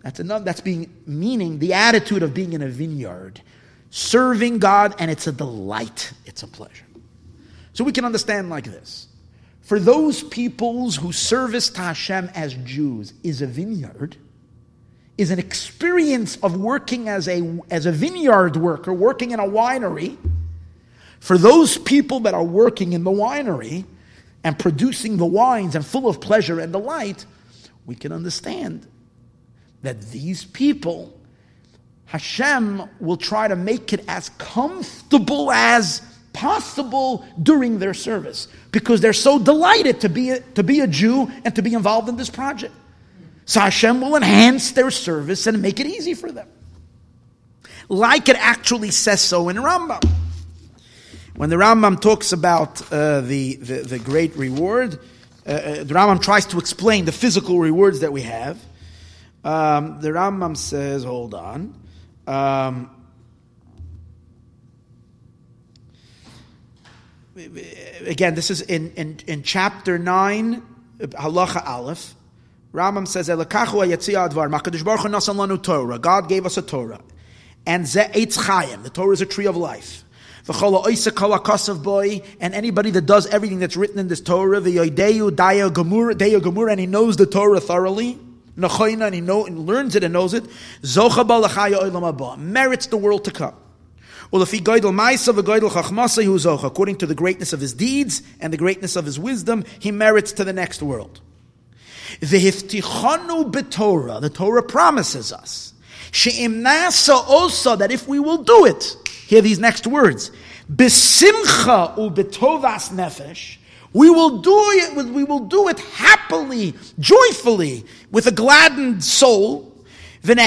That's enough. That's being meaning the attitude of being in a vineyard, serving God, and it's a delight. It's a pleasure. So we can understand like this: for those peoples who service to Hashem as Jews is a vineyard, is an experience of working as a as a vineyard worker, working in a winery. For those people that are working in the winery and producing the wines and full of pleasure and delight, we can understand that these people, Hashem will try to make it as comfortable as possible during their service because they're so delighted to be a, to be a Jew and to be involved in this project. So Hashem will enhance their service and make it easy for them. Like it actually says so in Rambam. When the Rambam talks about uh, the, the, the, great reward, uh, uh the Rambam tries to explain the physical rewards that we have. Um, the Rambam says, hold on. Um, again, this is in, in, in chapter 9, Halacha Aleph. Rambam says, Torah. God gave us a Torah. And Ze'etz Chayim. The Torah is a tree of life. boy, And anybody that does everything that's written in this Torah, v'yoideu daya gemur, daya gemur, and he knows the Torah thoroughly, Nachoina, and he know, and learns it and knows it. Zocha merits the world to come. According to the greatness of his deeds and the greatness of his wisdom, he merits to the next world. The the Torah promises us. that if we will do it, hear these next words. Nefesh we will do it. We will do it happily, joyfully, with a gladdened soul. Then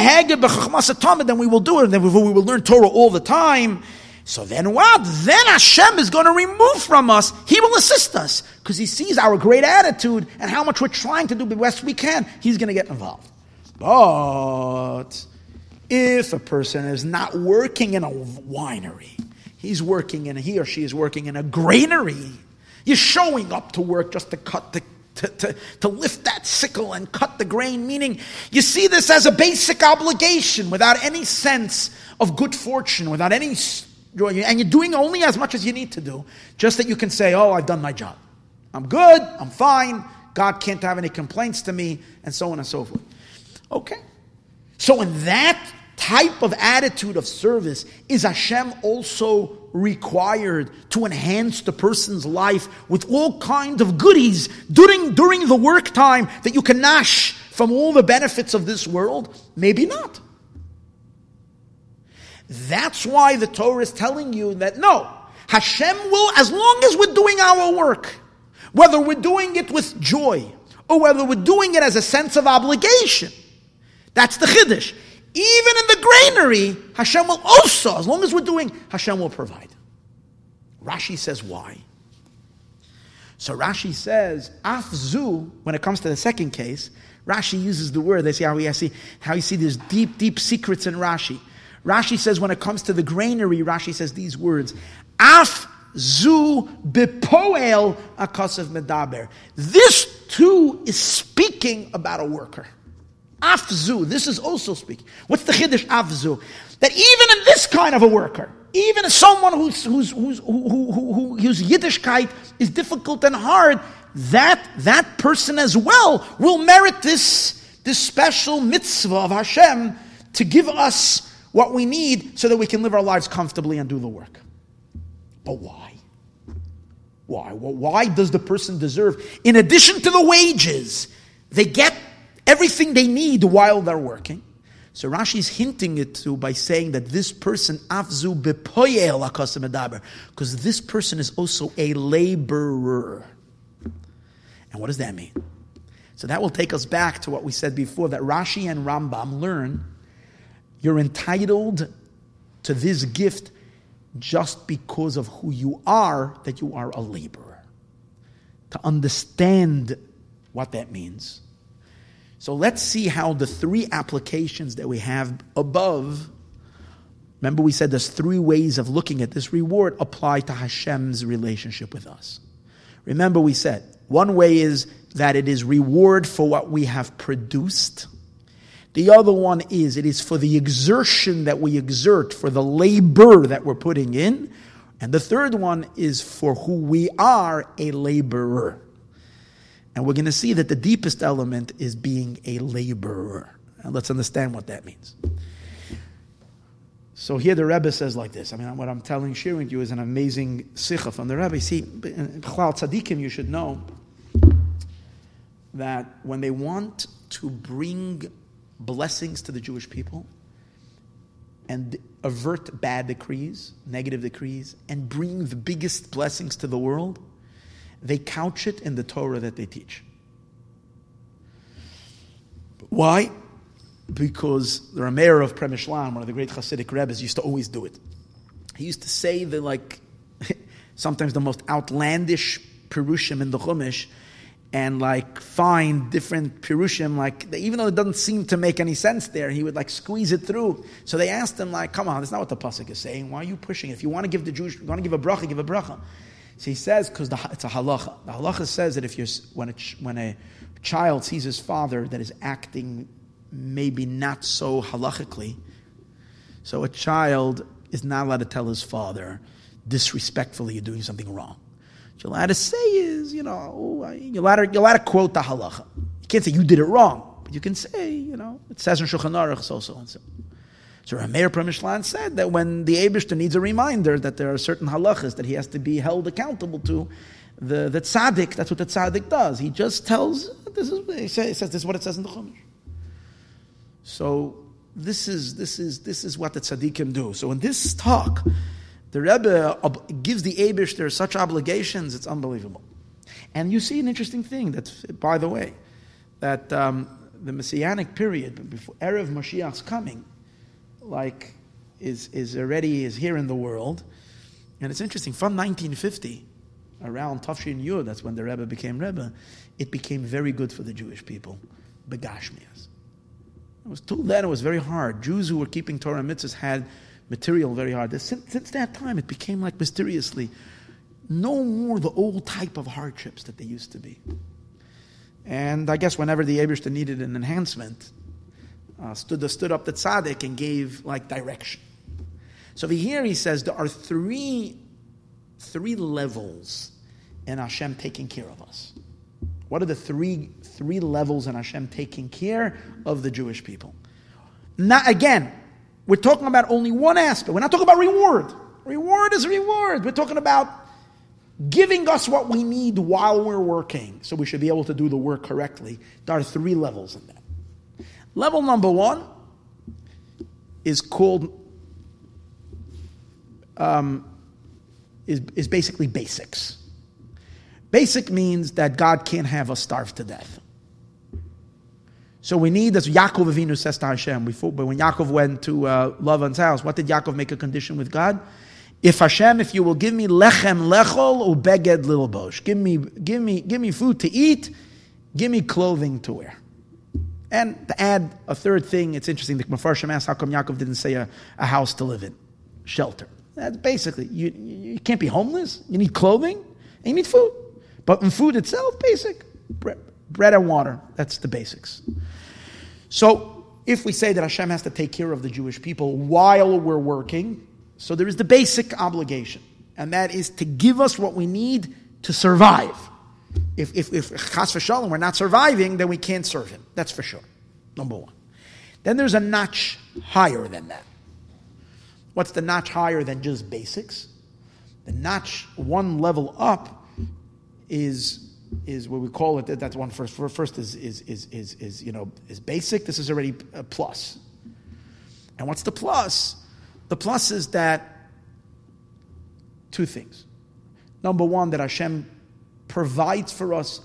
we will do it. And then we will learn Torah all the time. So then what? Then Hashem is going to remove from us. He will assist us because He sees our great attitude and how much we're trying to do the best we can. He's going to get involved. But if a person is not working in a winery, he's working in, he or she is working in a granary you're showing up to work just to cut the to, to, to lift that sickle and cut the grain, meaning you see this as a basic obligation without any sense of good fortune, without any joy, and you're doing only as much as you need to do, just that you can say, Oh, I've done my job. I'm good, I'm fine, God can't have any complaints to me, and so on and so forth. Okay. So, in that type of attitude of service is Hashem also required to enhance the person's life with all kinds of goodies during, during the work time that you can nash from all the benefits of this world? Maybe not. That's why the Torah is telling you that no, Hashem will, as long as we're doing our work, whether we're doing it with joy or whether we're doing it as a sense of obligation, that's the Chiddush. Even in the granary, Hashem will also, as long as we're doing, Hashem will provide. Rashi says why. So Rashi says, afzu, when it comes to the second case, Rashi uses the word, they see how we see how you see there's deep, deep secrets in Rashi. Rashi says when it comes to the granary, Rashi says these words, af zu bepoel akasav medaber. This too is speaking about a worker. Afzu, this is also speaking. What's the chiddush afzu? That even in this kind of a worker, even someone who's, who's, who's, who, who, who, whose Yiddishkeit is difficult and hard, that, that person as well will merit this, this special mitzvah of Hashem to give us what we need so that we can live our lives comfortably and do the work. But why? Why? Well, why does the person deserve, in addition to the wages, they get everything they need while they're working? So Rashi is hinting it to by saying that this person afzu bepoyel because this person is also a laborer. And what does that mean? So that will take us back to what we said before that Rashi and Rambam learn you're entitled to this gift just because of who you are, that you are a laborer. To understand what that means. So let's see how the three applications that we have above. Remember, we said there's three ways of looking at this reward apply to Hashem's relationship with us. Remember, we said one way is that it is reward for what we have produced. The other one is it is for the exertion that we exert, for the labor that we're putting in. And the third one is for who we are, a laborer. And we're going to see that the deepest element is being a laborer. And let's understand what that means. So here the Rebbe says like this. I mean, what I'm telling, sharing you is an amazing sikha from the Rebbe. See, Chalal Tzadikim, you should know that when they want to bring blessings to the Jewish people and avert bad decrees, negative decrees, and bring the biggest blessings to the world, they couch it in the Torah that they teach. Why? Because the Rameir of Premishlan, one of the great Hasidic rabbis, used to always do it. He used to say the like [LAUGHS] sometimes the most outlandish pirushim in the Chumash, and like find different pirushim, like even though it doesn't seem to make any sense there, he would like squeeze it through. So they asked him, like, "Come on, that's not what the pasuk is saying. Why are you pushing it? If you want to give the Jewish, you want to give a bracha, give a bracha." So he says, because it's a halacha. The halacha says that if you're, when a, when a child sees his father that is acting maybe not so halachically, so a child is not allowed to tell his father, disrespectfully, you're doing something wrong. What you're allowed to say is, you know, oh, you're allowed to, you're allowed to quote the halacha. You can't say you did it wrong, but you can say, you know, it says in Shulchan Aruch so so and so. So Rameir Premishlan said that when the Abishter needs a reminder that there are certain halachas that he has to be held accountable to, the, the tzaddik, that's what the tzaddik does. He just tells, this is, he says, this is what it says in the Chumash. So this is, this is, this is what the tzaddikim do. So in this talk, the Rebbe gives the Abishter such obligations, it's unbelievable. And you see an interesting thing, that, by the way, that um, the Messianic period, before Erev Mashiach's coming, like is, is already is here in the world. And it's interesting, from 1950, around Tav Shin Yud, that's when the Rebbe became Rebbe, it became very good for the Jewish people. Begashmias. It was till then it was very hard. Jews who were keeping Torah mitzvahs had material very hard. Since, since that time, it became like mysteriously no more the old type of hardships that they used to be. And I guess whenever the Abishter needed an enhancement, uh, stood, stood up the tzaddik and gave like direction. So here he says there are three, three levels in Hashem taking care of us. What are the three, three levels in Hashem taking care of the Jewish people? Not again, we're talking about only one aspect. We're not talking about reward. Reward is reward. We're talking about giving us what we need while we're working. So we should be able to do the work correctly. There are three levels in that. Level number one is called um, is, is basically basics. Basic means that God can't have us starve to death. So we need, as Yaakov Avinu says to Hashem, before, but when Yaakov went to uh, Lavan's house, what did Yaakov make a condition with God? If Hashem, if you will give me lechem lechol ubeged lilbosh, give me, give me, give me food to eat, give me clothing to wear. And to add a third thing, it's interesting. The Mefarshim asks how come Yaakov didn't say a, a house to live in, shelter. That's basically, you, you can't be homeless. You need clothing and you need food. But in food itself, basic bread, bread and water. That's the basics. So if we say that Hashem has to take care of the Jewish people while we're working, so there is the basic obligation, and that is to give us what we need to survive. If, if, if chas v'shalom, we're not surviving, then we can't serve him. That's for sure. Number one. Then there's a notch higher than that. What's the notch higher than just basics? The notch one level up is is what we call it. That's one first. First is is is is, is you know is basic. This is already a plus. And what's the plus? The plus is that two things. Number one, that Hashem provides for us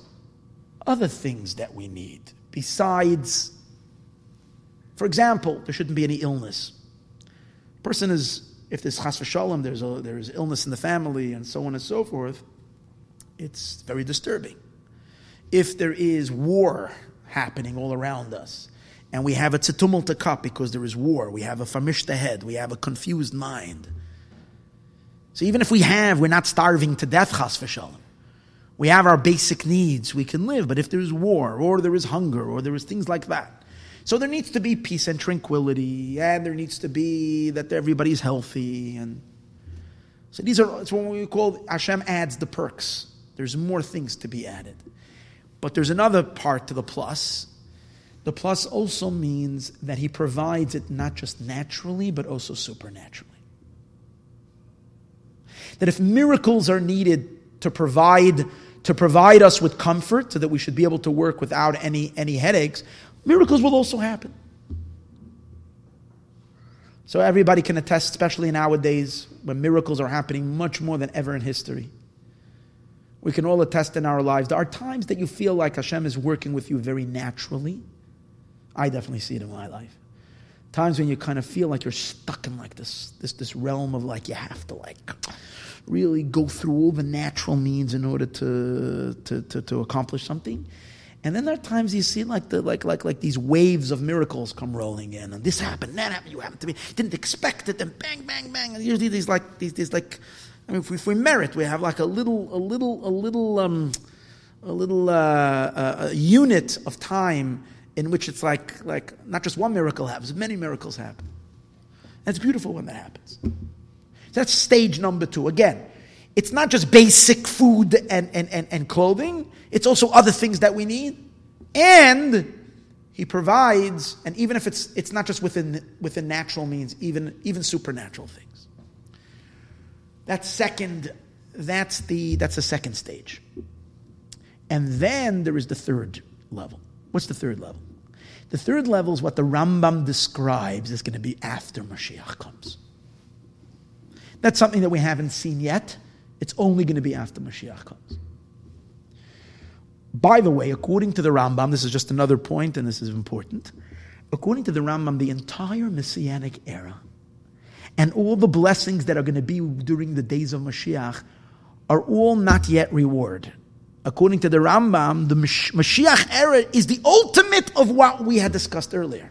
other things that we need besides. For example, there shouldn't be any illness. Person is if there's chas v'shalom, there's a, there's illness in the family and so on and so forth it's very disturbing. If there is war happening all around us, and we have a tzitumul cup because there is war, we have a famished head, we have a confused mind. So even if we have, we're not starving to death, chas v'shalom. We have our basic needs, we can live. But if there is war, or there is hunger, or there is things like that, so there needs to be peace and tranquility, and there needs to be that everybody's healthy, and so these are it's what we call Hashem adds the perks. There's more things to be added. But there's another part to the plus. The plus also means that he provides it not just naturally, but also supernaturally. That if miracles are needed to provide to provide us with comfort so that we should be able to work without any, any headaches, miracles will also happen. So everybody can attest, especially nowadays when miracles are happening much more than ever in history. We can all attest in our lives. There are times that you feel like Hashem is working with you very naturally. I definitely see it in my life. Times when you kind of feel like you're stuck in like this, this, this realm of like you have to like really go through all the natural means in order to, to, to, to accomplish something. And then there are times you see like the like like like these waves of miracles come rolling in, and this happened, that happened, you happened to me, didn't expect it, and bang, bang, bang. And usually these like these these like I mean, if we, if we merit, we have like a little, a little, a little, um, a little uh, uh, a unit of time in which it's like, like not just one miracle happens, many miracles happen. And it's beautiful when that happens. That's stage number two. Again, it's not just basic food and, and, and, and clothing, it's also other things that we need. And he provides, and even if it's, it's not just within, within natural means, even, even supernatural things. That's second, that's the that's the second stage. And then there is the third level. What's the third level? The third level is what the Rambam describes is going to be after Mashiach comes. That's something that we haven't seen yet. It's only going to be after Mashiach comes. By the way, according to the Rambam, this is just another point, and this is important. According to the Rambam, the entire Messianic era and all the blessings that are going to be during the days of Mashiach are all not yet reward. According to the Rambam, the Mashiach era is the ultimate of what we had discussed earlier.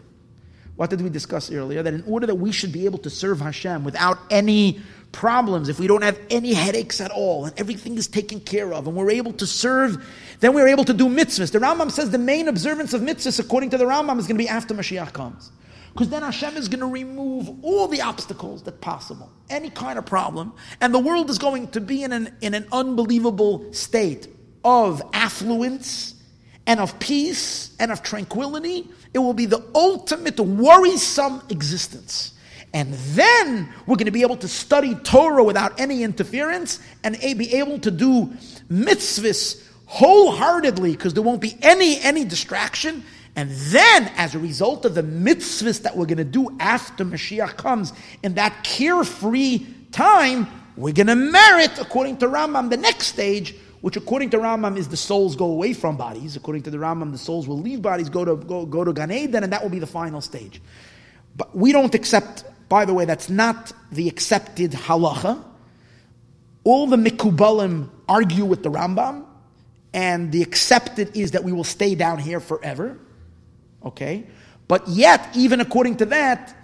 What did we discuss earlier? That in order that we should be able to serve Hashem without any problems, if we don't have any headaches at all, and everything is taken care of, and we're able to serve, then we're able to do mitzvahs. The Rambam says the main observance of mitzvahs, according to the Rambam, is going to be after Mashiach comes. Because then Hashem is going to remove all the obstacles that possible, any kind of problem, and the world is going to be in an, in an unbelievable state of affluence and of peace and of tranquility. It will be the ultimate worrisome existence. And then we're going to be able to study Torah without any interference and be able to do mitzvahs wholeheartedly because there won't be any, any distraction and then, as a result of the mitzvahs that we're going to do after Mashiach comes, in that carefree time, we're going to merit, according to Rambam, the next stage, which according to Rambam is the souls go away from bodies. According to the Rambam, the souls will leave bodies, go to, go, go to Gan Eden, and that will be the final stage. But we don't accept, by the way, that's not the accepted halacha. All the Mikubalim argue with the Rambam, and the accepted is that we will stay down here forever. Okay? But yet, even according to that,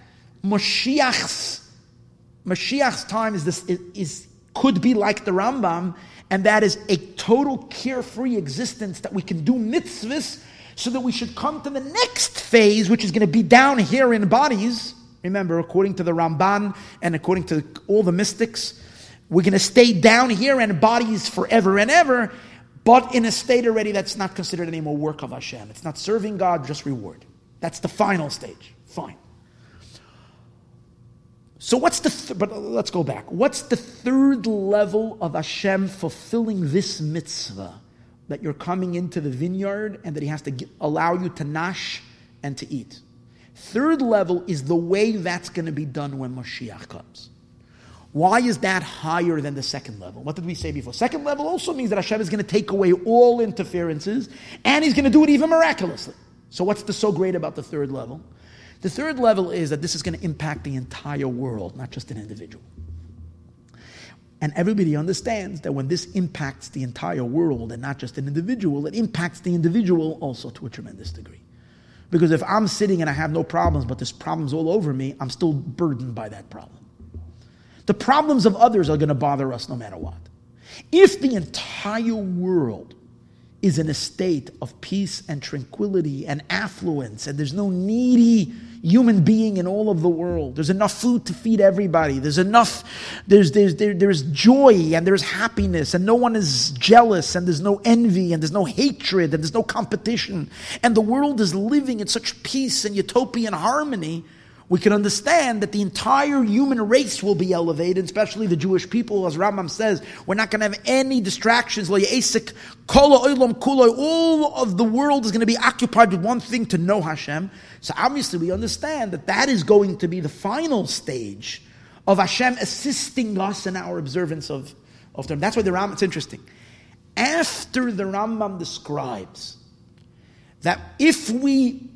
Mashiach's, Mashiach's time is, this, is, is could be like the Rambam, and that is a total carefree existence that we can do mitzvahs so that we should come to the next phase, which is going to be down here in bodies. Remember, according to the Ramban and according to all the mystics, we're going to stay down here and bodies forever and ever but in a state already that's not considered anymore work of Hashem. It's not serving God, just reward. That's the final stage. Fine. So what's the, th- but let's go back. What's the third level of Hashem fulfilling this mitzvah? That you're coming into the vineyard and that he has to get, allow you to nosh and to eat. Third level is the way that's going to be done when Mashiach comes. Why is that higher than the second level? What did we say before? Second level also means that Hashem is going to take away all interferences and he's going to do it even miraculously. So, what's the so great about the third level? The third level is that this is going to impact the entire world, not just an individual. And everybody understands that when this impacts the entire world and not just an individual, it impacts the individual also to a tremendous degree. Because if I'm sitting and I have no problems, but there's problems all over me, I'm still burdened by that problem. The problems of others are going to bother us no matter what. If the entire world is in a state of peace and tranquility and affluence, and there's no needy human being in all of the world. There's enough food to feed everybody. There's enough, there's, there's, there, there's joy and there's happiness, and no one is jealous, and there's no envy, and there's no hatred, and there's no competition. And the world is living in such peace and utopian harmony we can understand that the entire human race will be elevated, especially the Jewish people, as Rambam says. We're not going to have any distractions. All of the world is going to be occupied with one thing to know Hashem. So obviously, we understand that that is going to be the final stage of Hashem assisting us in our observance of, of them. That's why the Rambam, it's interesting. After the Rambam describes that if we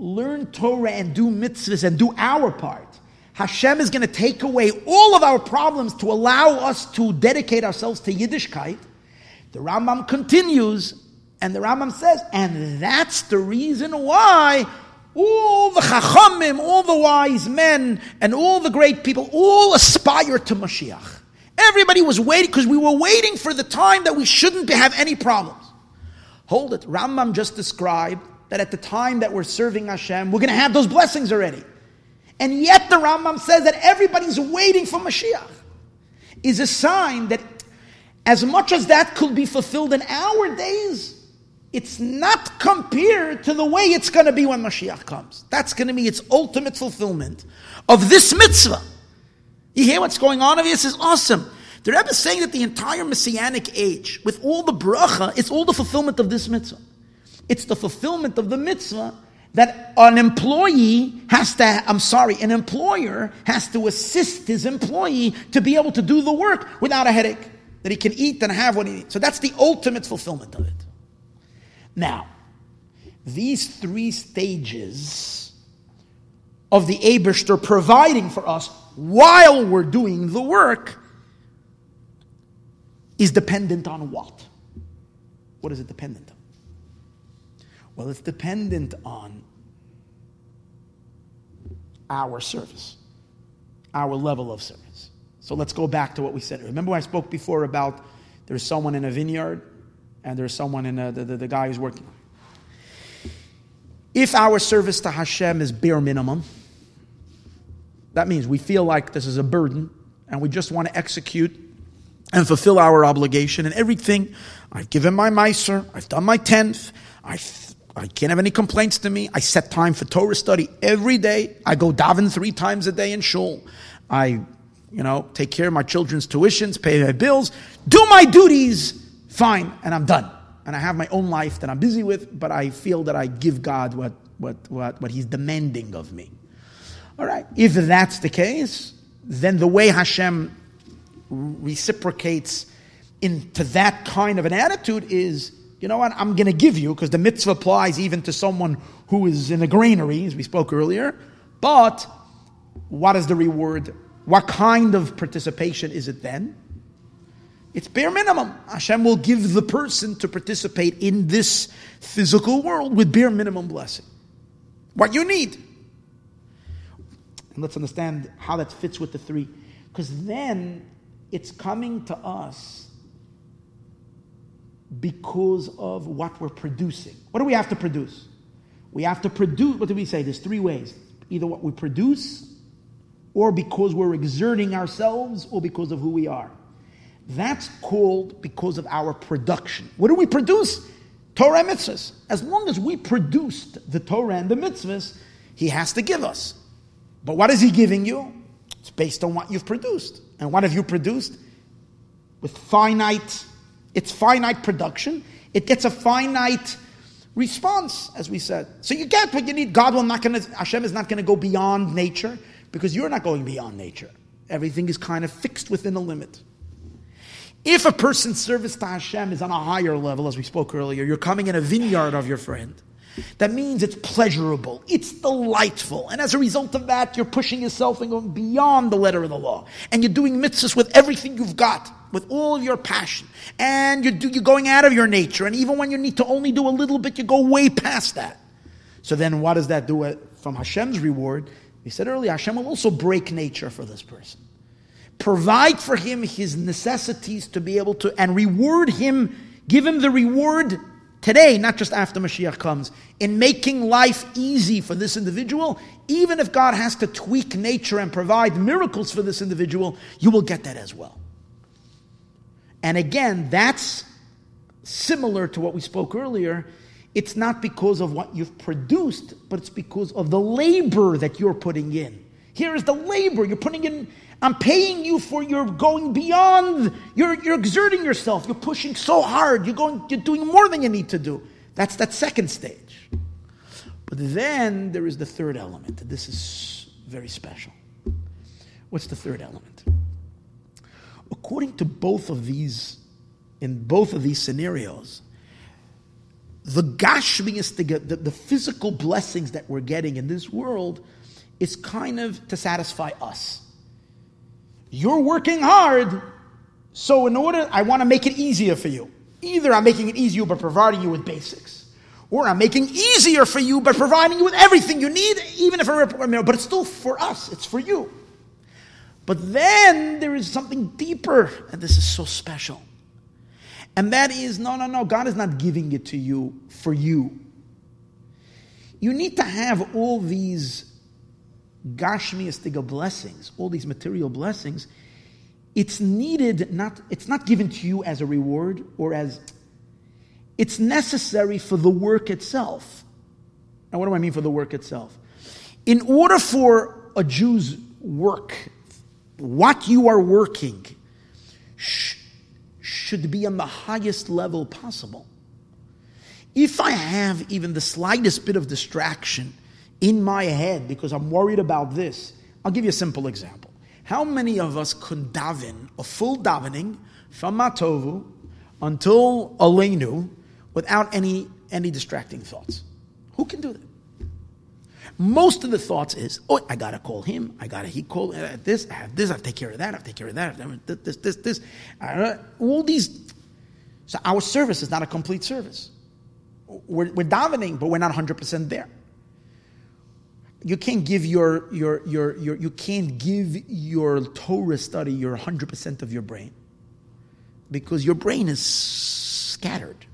learn Torah and do mitzvahs and do our part, Hashem is going to take away all of our problems to allow us to dedicate ourselves to Yiddishkeit. The Rambam continues, and the Rambam says, and that's the reason why all the Chachamim, all the wise men, and all the great people all aspire to Mashiach. Everybody was waiting because we were waiting for the time that we shouldn't have any problems. Hold it. Rambam just described that at the time that we're serving Hashem, we're going to have those blessings already. And yet the Rambam says that everybody's waiting for Mashiach. Is a sign that as much as that could be fulfilled in our days, it's not compared to the way it's going to be when Mashiach comes. That's going to be its ultimate fulfillment of this mitzvah. You hear what's going on over here? This is awesome. The Rebbe is saying that the entire Messianic age, with all the bracha, it's all the fulfillment of this mitzvah. It's the fulfillment of the mitzvah that an employee has to, I'm sorry, an employer has to assist his employee to be able to do the work without a headache, that he can eat and have what he needs. So that's the ultimate fulfillment of it. Now, these three stages of the Abishter providing for us while we're doing the work is dependent on what? What is it dependent? Well, it's dependent on our service, our level of service. So let's go back to what we said. Remember I spoke before about there's someone in a vineyard and there's someone in a, the, the, the guy who's working. If our service to Hashem is bare minimum, that means we feel like this is a burden and we just want to execute and fulfill our obligation and everything. I've given my miser, I've done my tenth, I I can't have any complaints to me. I set time for Torah study every day. I go daven three times a day in shul. I, you know, take care of my children's tuitions, pay my bills, do my duties, fine, and I'm done. And I have my own life that I'm busy with, but I feel that I give God what, what, what, what He's demanding of me. All right, if that's the case, then the way Hashem reciprocates into that kind of an attitude is you know what, I'm going to give you, because the mitzvah applies even to someone who is in a granary, as we spoke earlier. But what is the reward? What kind of participation is it then? It's bare minimum. Hashem will give the person to participate in this physical world with bare minimum blessing. What you need. And let's understand how that fits with the three. Because then it's coming to us because of what we're producing. What do we have to produce? We have to produce, what do we say? There's three ways. Either what we produce, or because we're exerting ourselves, or because of who we are. That's called because of our production. What do we produce? Torah mitzvahs. As long as we produced the Torah and the mitzvahs, He has to give us. But what is He giving you? It's based on what you've produced. And what have you produced? With finite, it's finite production. It gets a finite response, as we said. So you get what you need. God will not going to, Hashem is not going to go beyond nature because you're not going beyond nature. Everything is kind of fixed within a limit. If a person's service to Hashem is on a higher level, as we spoke earlier, you're coming in a vineyard of your friend. That means it's pleasurable, it's delightful, and as a result of that, you're pushing yourself and going beyond the letter of the law, and you're doing mitzvahs with everything you've got, with all of your passion, and you're, you're going out of your nature, and even when you need to only do a little bit, you go way past that. So then, what does that do from Hashem's reward? We said earlier, Hashem will also break nature for this person provide for him his necessities to be able to, and reward him, give him the reward today, not just after Mashiach comes, in making life easy for this individual. Even if God has to tweak nature and provide miracles for this individual, you will get that as well. And again, that's similar to what we spoke earlier. It's not because of what you've produced, but it's because of the labor that you're putting in. Here is the labor you're putting in I'm paying you for your going beyond. You're, you're exerting yourself. You're pushing so hard. You're going. You're doing more than you need to do. That's that second stage. But then there is the third element. This is very special. What's the third element? According to both of these, in both of these scenarios, the gashmius, the, the, the physical blessings that we're getting in this world, is kind of to satisfy us. You're working hard, so in order, I want to make it easier for you. Either I'm making it easier by providing you with basics, or I'm making easier for you by providing you with everything you need, even if a but it's still for us, it's for you. But then there is something deeper, and this is so special. And that is no, no, no, God is not giving it to you for you. You need to have all these gashmiyastiga blessings, all these material blessings, it's needed not it's not given to you as a reward or as it's necessary for the work itself. Now what do I mean for the work itself? In order for a Jew's work, what you are working sh- should be on the highest level possible. If I have even the slightest bit of distraction in my head because I'm worried about this. I'll give you a simple example. How many of us could daven a full davening from Mah Tovu until Aleinu without any, any distracting thoughts? Who can do that? Most of the thoughts is, oh, I gotta call him. I gotta he call this. I have this. I have to take care of that. I have to take care of that. I have to, this, this, this. Uh, all these. So our service is not a complete service. We're, we're davening, but we're not 100% there you can't give your, your, your, your, you can't give your Torah study your 100% of your brain because your brain is scattered.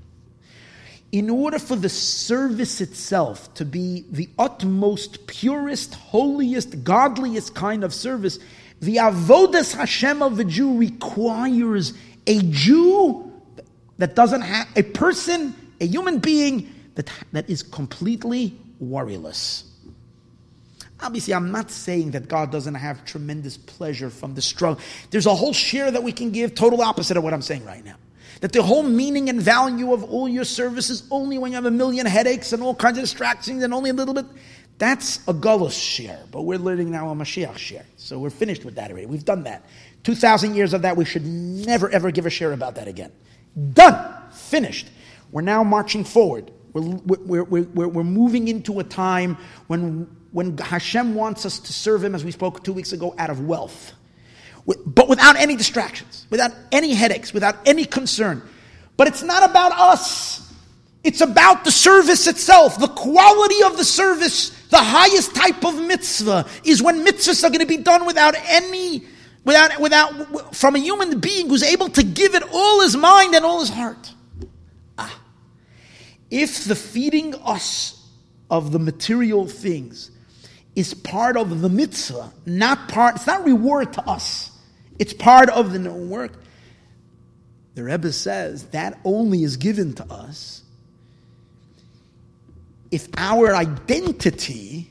In order for the service itself to be the utmost, purest, holiest, godliest kind of service, the avodas Hashem of a Jew requires a Jew that doesn't have a person, a human being that, that is completely worryless. Obviously, I'm not saying that God doesn't have tremendous pleasure from the struggle. There's a whole shiur that we can give, total opposite of what I'm saying right now. That the whole meaning and value of all your services only when you have a million headaches and all kinds of distractions and only a little bit. That's a gullus shiur, but we're learning now a Mashiach shiur. So we're finished with that already. We've done that. 2,000 years of that, we should never ever give a shiur about that again. Done. Finished. We're now marching forward. We're, we're, we're, we're, moving into a time when when Hashem wants us to serve Him, as we spoke two weeks ago, out of wealth, but without any distractions, without any headaches, without any concern. But it's not about us. It's about the service itself, the quality of the service. The highest type of mitzvah is when mitzvahs are going to be done without any, without, without, from a human being who's able to give it all his mind and all his heart. Ah. If the feeding us of the material things is part of the mitzvah, not part, it's not reward to us. It's part of the known work. The Rebbe says that only is given to us if our identity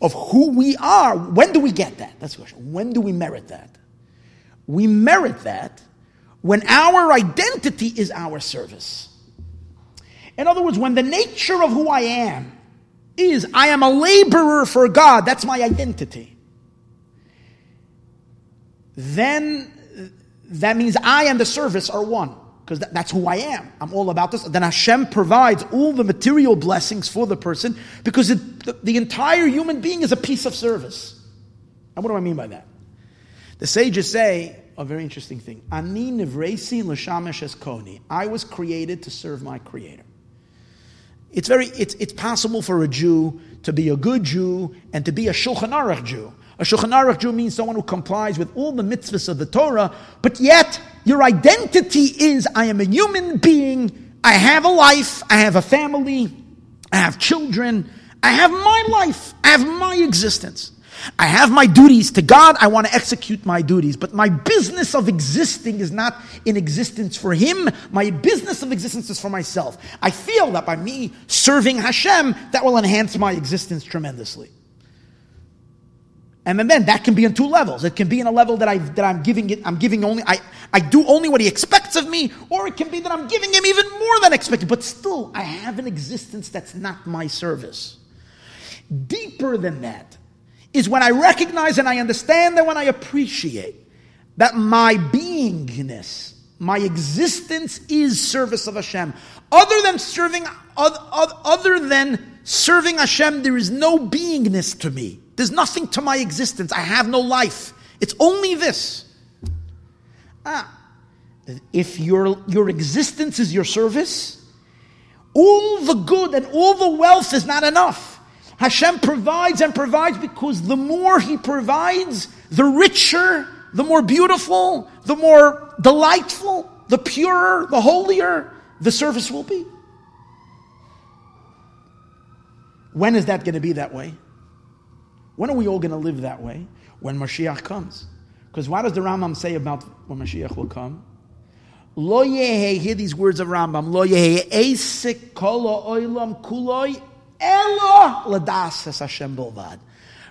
of who we are, when do we get that? That's the question. When do we merit that? We merit that when our identity is our service. In other words, when the nature of who I am is I am a laborer for God, that's my identity, then that means I and the service are one because that, that's who I am. I'm all about this. Then Hashem provides all the material blessings for the person because it, the, the, entire human being is a piece of service. And what do I mean by that? The sages say a very interesting thing. Ani nivresi l'shamesh eskoni. I was created to serve my Creator. It's very. It's, it's possible for a Jew to be a good Jew and to be a Shulchan Aruch Jew. A Shulchan Aruch Jew means someone who complies with all the mitzvahs of the Torah, but yet your identity is I am a human being, I have a life, I have a family, I have children, I have my life, I have my existence. I have my duties to God, I want to execute my duties, but my business of existing is not in existence for Him, my business of existence is for myself. I feel that by me serving Hashem, that will enhance my existence tremendously. And then that can be in two levels. It can be in a level that I that I'm giving it, I'm giving only I, I do only what he expects of me, or it can be that I'm giving him even more than expected. But still, I have an existence that's not my service. Deeper than that is when I recognize and I understand and when I appreciate that my beingness, my existence is service of Hashem. Other than serving, other than serving Hashem, there is no beingness to me. There's nothing to my existence. I have no life. It's only this. Ah, if your, your existence is your service, all the good and all the wealth is not enough. Hashem provides and provides because the more He provides, the richer, the more beautiful, the more delightful, the purer, the holier the service will be. When is that going to be that way? When are we all going to live that way? When Mashiach comes. Because what does the Rambam say about when Mashiach will come? Lo yehe, hear these words of Rambam. Lo yehe esik kolo oilam kuloi elo ladas Hashem bolvad.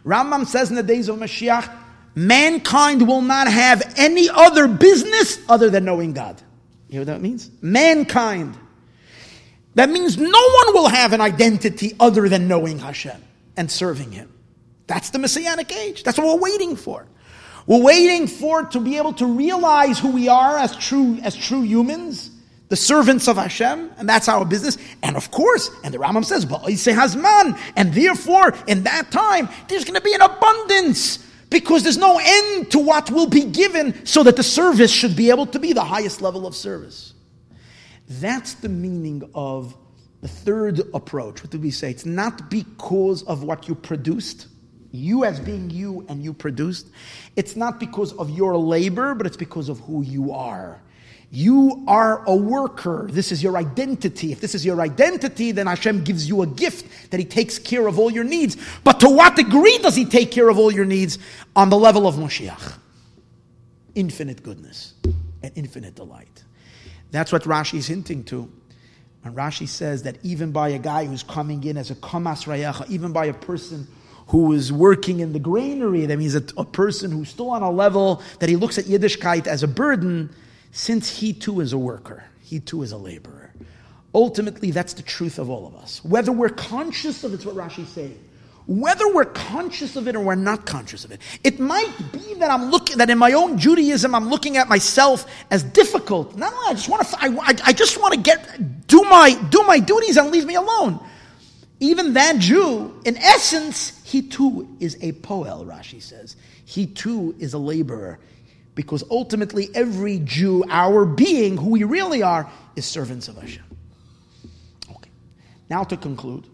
Rambam says in the days of Mashiach, mankind will not have any other business other than knowing God. You know what that means? Mankind. That means no one will have an identity other than knowing Hashem and serving Him. That's the Messianic age. That's what we're waiting for. We're waiting for to be able to realize who we are as true, as true humans, the servants of Hashem, and that's our business. And of course, and the Rambam says, Hazman, and therefore, in that time, there's going to be an abundance because there's no end to what will be given so that the service should be able to be the highest level of service. That's the meaning of the third approach. What did we say? It's not because of what you produced you as being you and you produced, it's not because of your labor, but it's because of who you are. You are a worker. This is your identity. If this is your identity, then Hashem gives you a gift that He takes care of all your needs. But to what degree does He take care of all your needs? On the level of Moshiach. Infinite goodness and infinite delight. That's what Rashi is hinting to. And Rashi says that even by a guy who's coming in as a kamas rayacha, even by a person who is working in the granary, that means a, a person who's still on a level that he looks at Yiddishkeit as a burden, since he too is a worker, he too is a laborer. Ultimately, that's the truth of all of us. Whether we're conscious of it's what Rashi's saying. Whether we're conscious of it or we're not conscious of it, it might be that I'm looking that in my own Judaism I'm looking at myself as difficult. Not only I just want to, I, I just want to get do my do my duties and leave me alone. Even that Jew, in essence, he too is a poel, Rashi says. He too is a laborer. Because ultimately, every Jew, our being, who we really are, is servants of Hashem. Okay. Now to conclude,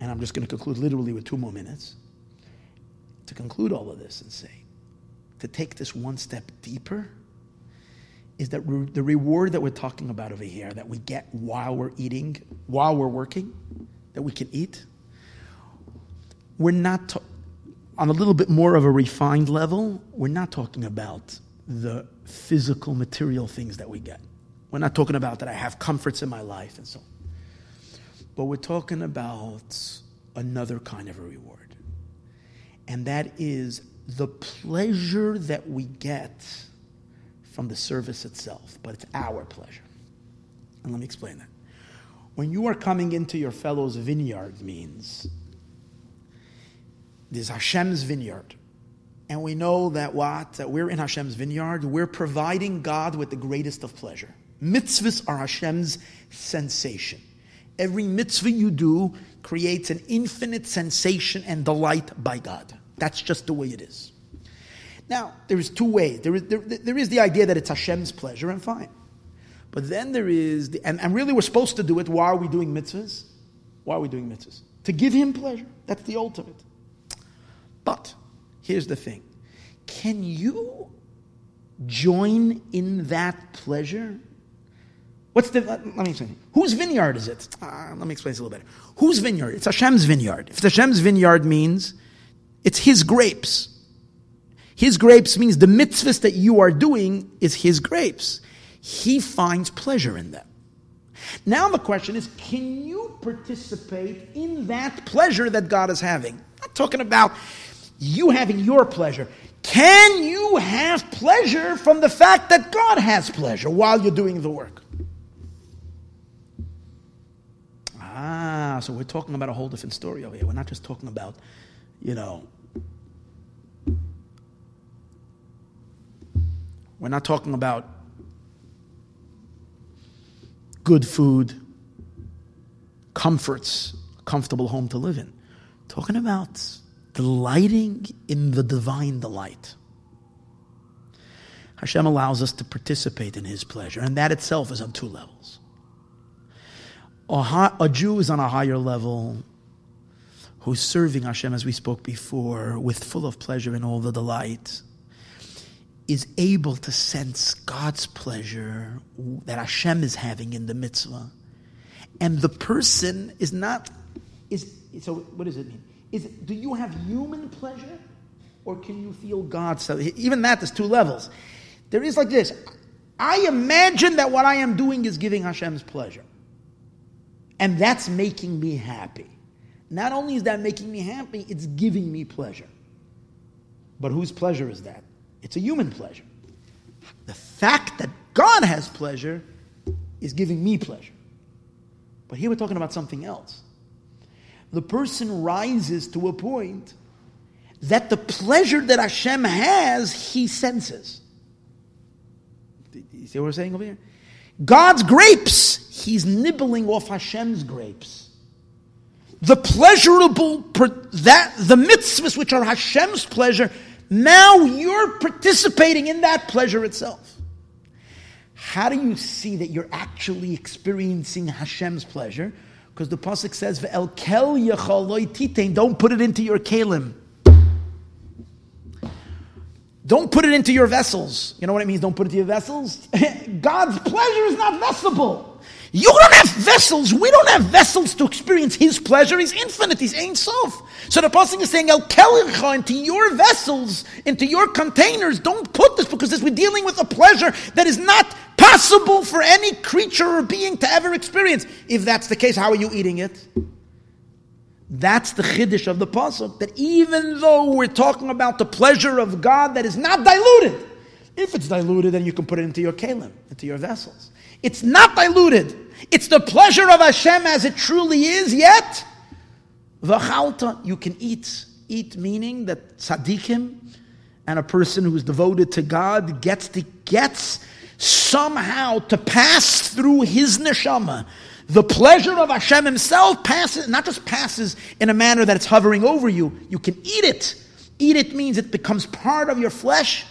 and I'm just going to conclude literally with two more minutes. To conclude all of this and say, to take this one step deeper, is that re- the reward that we're talking about over here, that we get while we're eating, while we're working, that we can eat, we're not to- on a little bit more of a refined level. We're not talking about the physical, material things that we get. We're not talking about that I have comforts in my life and so on. But we're talking about another kind of a reward. And that is the pleasure that we get from the service itself, but it's our pleasure. And let me explain that. When you are coming into your fellow's vineyard means this Hashem's vineyard. And we know that what? That we're in Hashem's vineyard. We're providing God with the greatest of pleasure. Mitzvahs are Hashem's sensation. Every mitzvah you do creates an infinite sensation and delight by God. That's just the way it is. Now, there is two ways. There is, there, there is the idea that it's Hashem's pleasure, and fine. But then there is, the, and, and really we're supposed to do it. Why are we doing mitzvahs? Why are we doing mitzvahs? To give Him pleasure. That's the ultimate. But here's the thing can you join in that pleasure? What's the, let me explain. Whose vineyard is it? Uh, let me explain this a little better. Whose vineyard? It's Hashem's vineyard. If Hashem's vineyard means it's His grapes. His grapes means the mitzvahs that you are doing is His grapes. He finds pleasure in them. Now the question is, can you participate in that pleasure that God is having? I'm not talking about you having your pleasure. Can you have pleasure from the fact that God has pleasure while you're doing the work? Ah, so we're talking about a whole different story over here. We're not just talking about, you know, we're not talking about good food, comforts, comfortable home to live in. Talking about delighting in the divine delight. Hashem allows us to participate in His pleasure, and that itself is on two levels. A, a Jew is on a higher level who's serving Hashem, as we spoke before, with full of pleasure and all the delight, is able to sense God's pleasure that Hashem is having in the mitzvah. And the person is not, is, so what does it mean? Is do you have human pleasure or can you feel God? So even that, there's two levels. There is like this. I imagine that what I am doing is giving Hashem's pleasure. And that's making me happy. Not only is that making me happy, it's giving me pleasure. But whose pleasure is that? It's a human pleasure. The fact that God has pleasure is giving me pleasure. But here we're talking about something else the person rises to a point that the pleasure that Hashem has, he senses. You see what we're saying over here? God's grapes, he's nibbling off Hashem's grapes. The pleasurable, that the mitzvahs which are Hashem's pleasure, now you're participating in that pleasure itself. How do you see that you're actually experiencing Hashem's pleasure? Because the pasuk says, "Ve'el kel titain." Don't put it into your kalim. Don't put it into your vessels. You know what it means? Don't put it into your vessels. [LAUGHS] God's pleasure is not vessable. You don't have vessels. We don't have vessels to experience His pleasure. He's infinite. He's Ein Sof. So the pasuk is saying, El Kelircha, into your vessels, into your containers, don't put this because this, we're dealing with a pleasure that is not possible for any creature or being to ever experience. If that's the case, how are you eating it? That's the chiddush of the pasuk. That even though we're talking about the pleasure of God that is not diluted, if it's diluted, then you can put it into your kalim, into your vessels. It's not diluted. It's the pleasure of Hashem as it truly is, yet, v'chalta, you can eat. Eat meaning that tzaddikim and a person who's devoted to God gets the gets somehow to pass through his neshama. The pleasure of Hashem himself passes, not just passes in a manner that it's hovering over you, you can eat it. Eat it means it becomes part of your flesh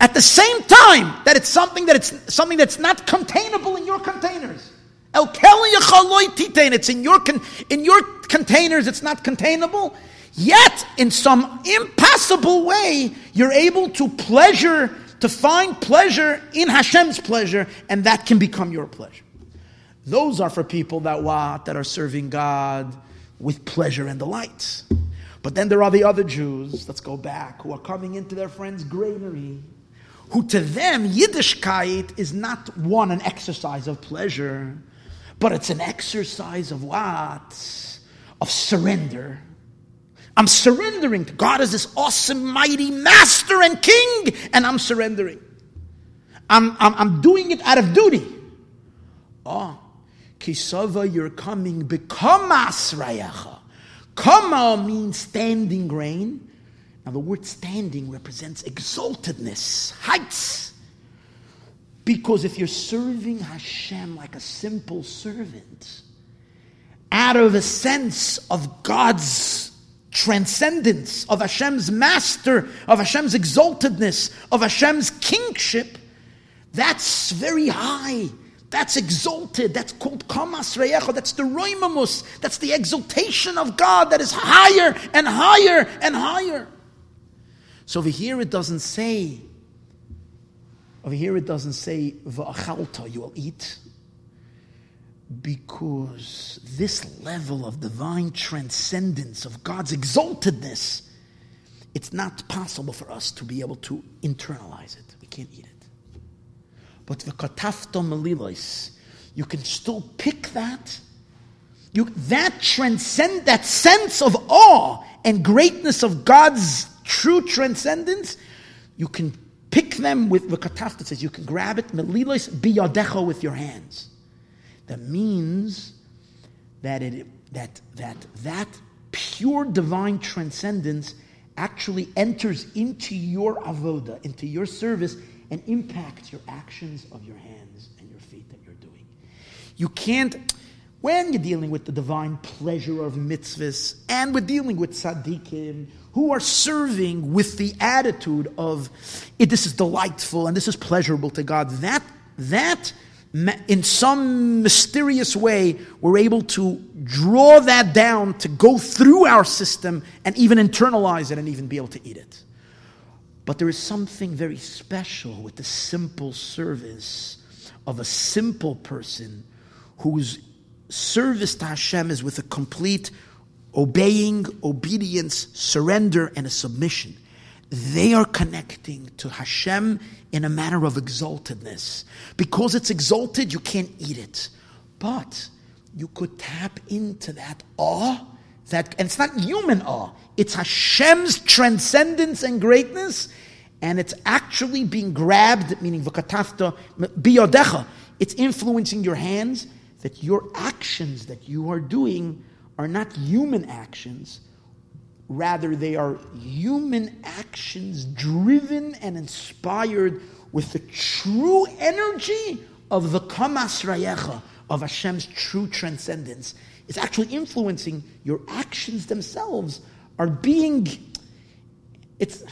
at the same time that it's something that it's something that's not containable in your containers. El it's in your con- in your containers. It's not containable. Yet, in some impossible way, you're able to pleasure to find pleasure in Hashem's pleasure, and that can become your pleasure. Those are for people that what that are serving God with pleasure and delight. But then there are the other Jews. Let's go back who are coming into their friend's granary who to them Yiddishkeit is not one an exercise of pleasure, but it's an exercise of what? Of surrender. I'm surrendering to God as this awesome, mighty master and king, and I'm surrendering. I'm, I'm, I'm doing it out of duty. Oh, kisava, you're coming, become asrayacha. Kama means standing grain. Now, the word standing represents exaltedness, heights. Because if you're serving Hashem like a simple servant, out of a sense of God's transcendence, of Hashem's master, of Hashem's exaltedness, of Hashem's kingship, that's very high. That's exalted. That's called kamas reyecha. That's the roimamus. That's the exaltation of God that is higher and higher and higher. So over here it doesn't say, over here it doesn't say, va'achalta, you will eat. Because this level of divine transcendence, of God's exaltedness, it's not possible for us to be able to internalize it. We can't eat it. But the katafto melilois, you can still pick that. You, that transcend that sense of awe and greatness of God's true transcendence. You can pick them with the katafta says you can grab it melilois biyadecha with your hands. That means that it that that that pure divine transcendence actually enters into your avoda, into your service, and impacts your actions of your hands and your feet that you're doing. You can't, when you're dealing with the divine pleasure of mitzvahs and we're dealing with tzaddikim who are serving with the attitude of this is delightful and this is pleasurable to God, that, that in some mysterious way, we're able to draw that down to go through our system and even internalize it and even be able to eat it. But there is something very special with the simple service of a simple person whose service to Hashem is with a complete obeying, obedience, surrender, and a submission. They are connecting to Hashem in a manner of exaltedness. Because it's exalted, you can't eat it. But you could tap into that awe that, and it's not human awe, it's Hashem's transcendence and greatness, and it's actually being grabbed, meaning v'katafta biyodecha. It's influencing your hands, that your actions that you are doing are not human actions, rather, they are human actions driven and inspired with the true energy of the kamas rayecha, of Hashem's true transcendence. It's actually influencing your actions themselves are being it's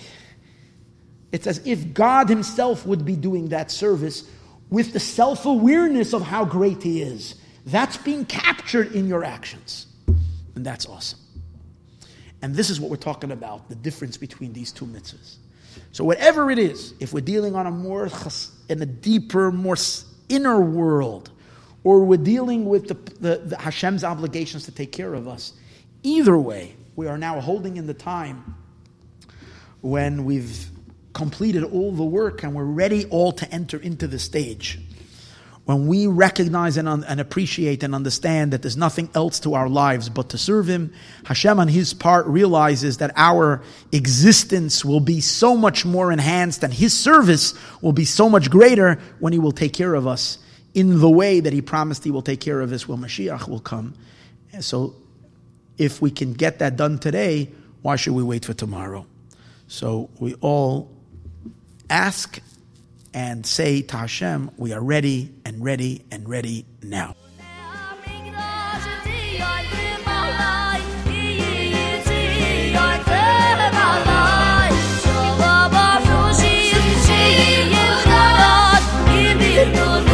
it's as if God himself would be doing that service with the self-awareness of how great he is. That's being captured in your actions. And that's awesome and this is what we're talking about the difference between these two mitzvahs so whatever it is if we're dealing on a more in a deeper more inner world or we're dealing with the, the, the Hashem's obligations to take care of us. Either way, we are now holding in the time when we've completed all the work and we're ready all to enter into the stage. When we recognize and, un- and appreciate and understand that there's nothing else to our lives but to serve Him, Hashem on His part realizes that our existence will be so much more enhanced and His service will be so much greater when He will take care of us in the way that he promised he will take care of us when Mashiach will come. So if we can get that done today, why should we wait for tomorrow? So we all ask and say to Hashem, we are ready and ready and ready now. you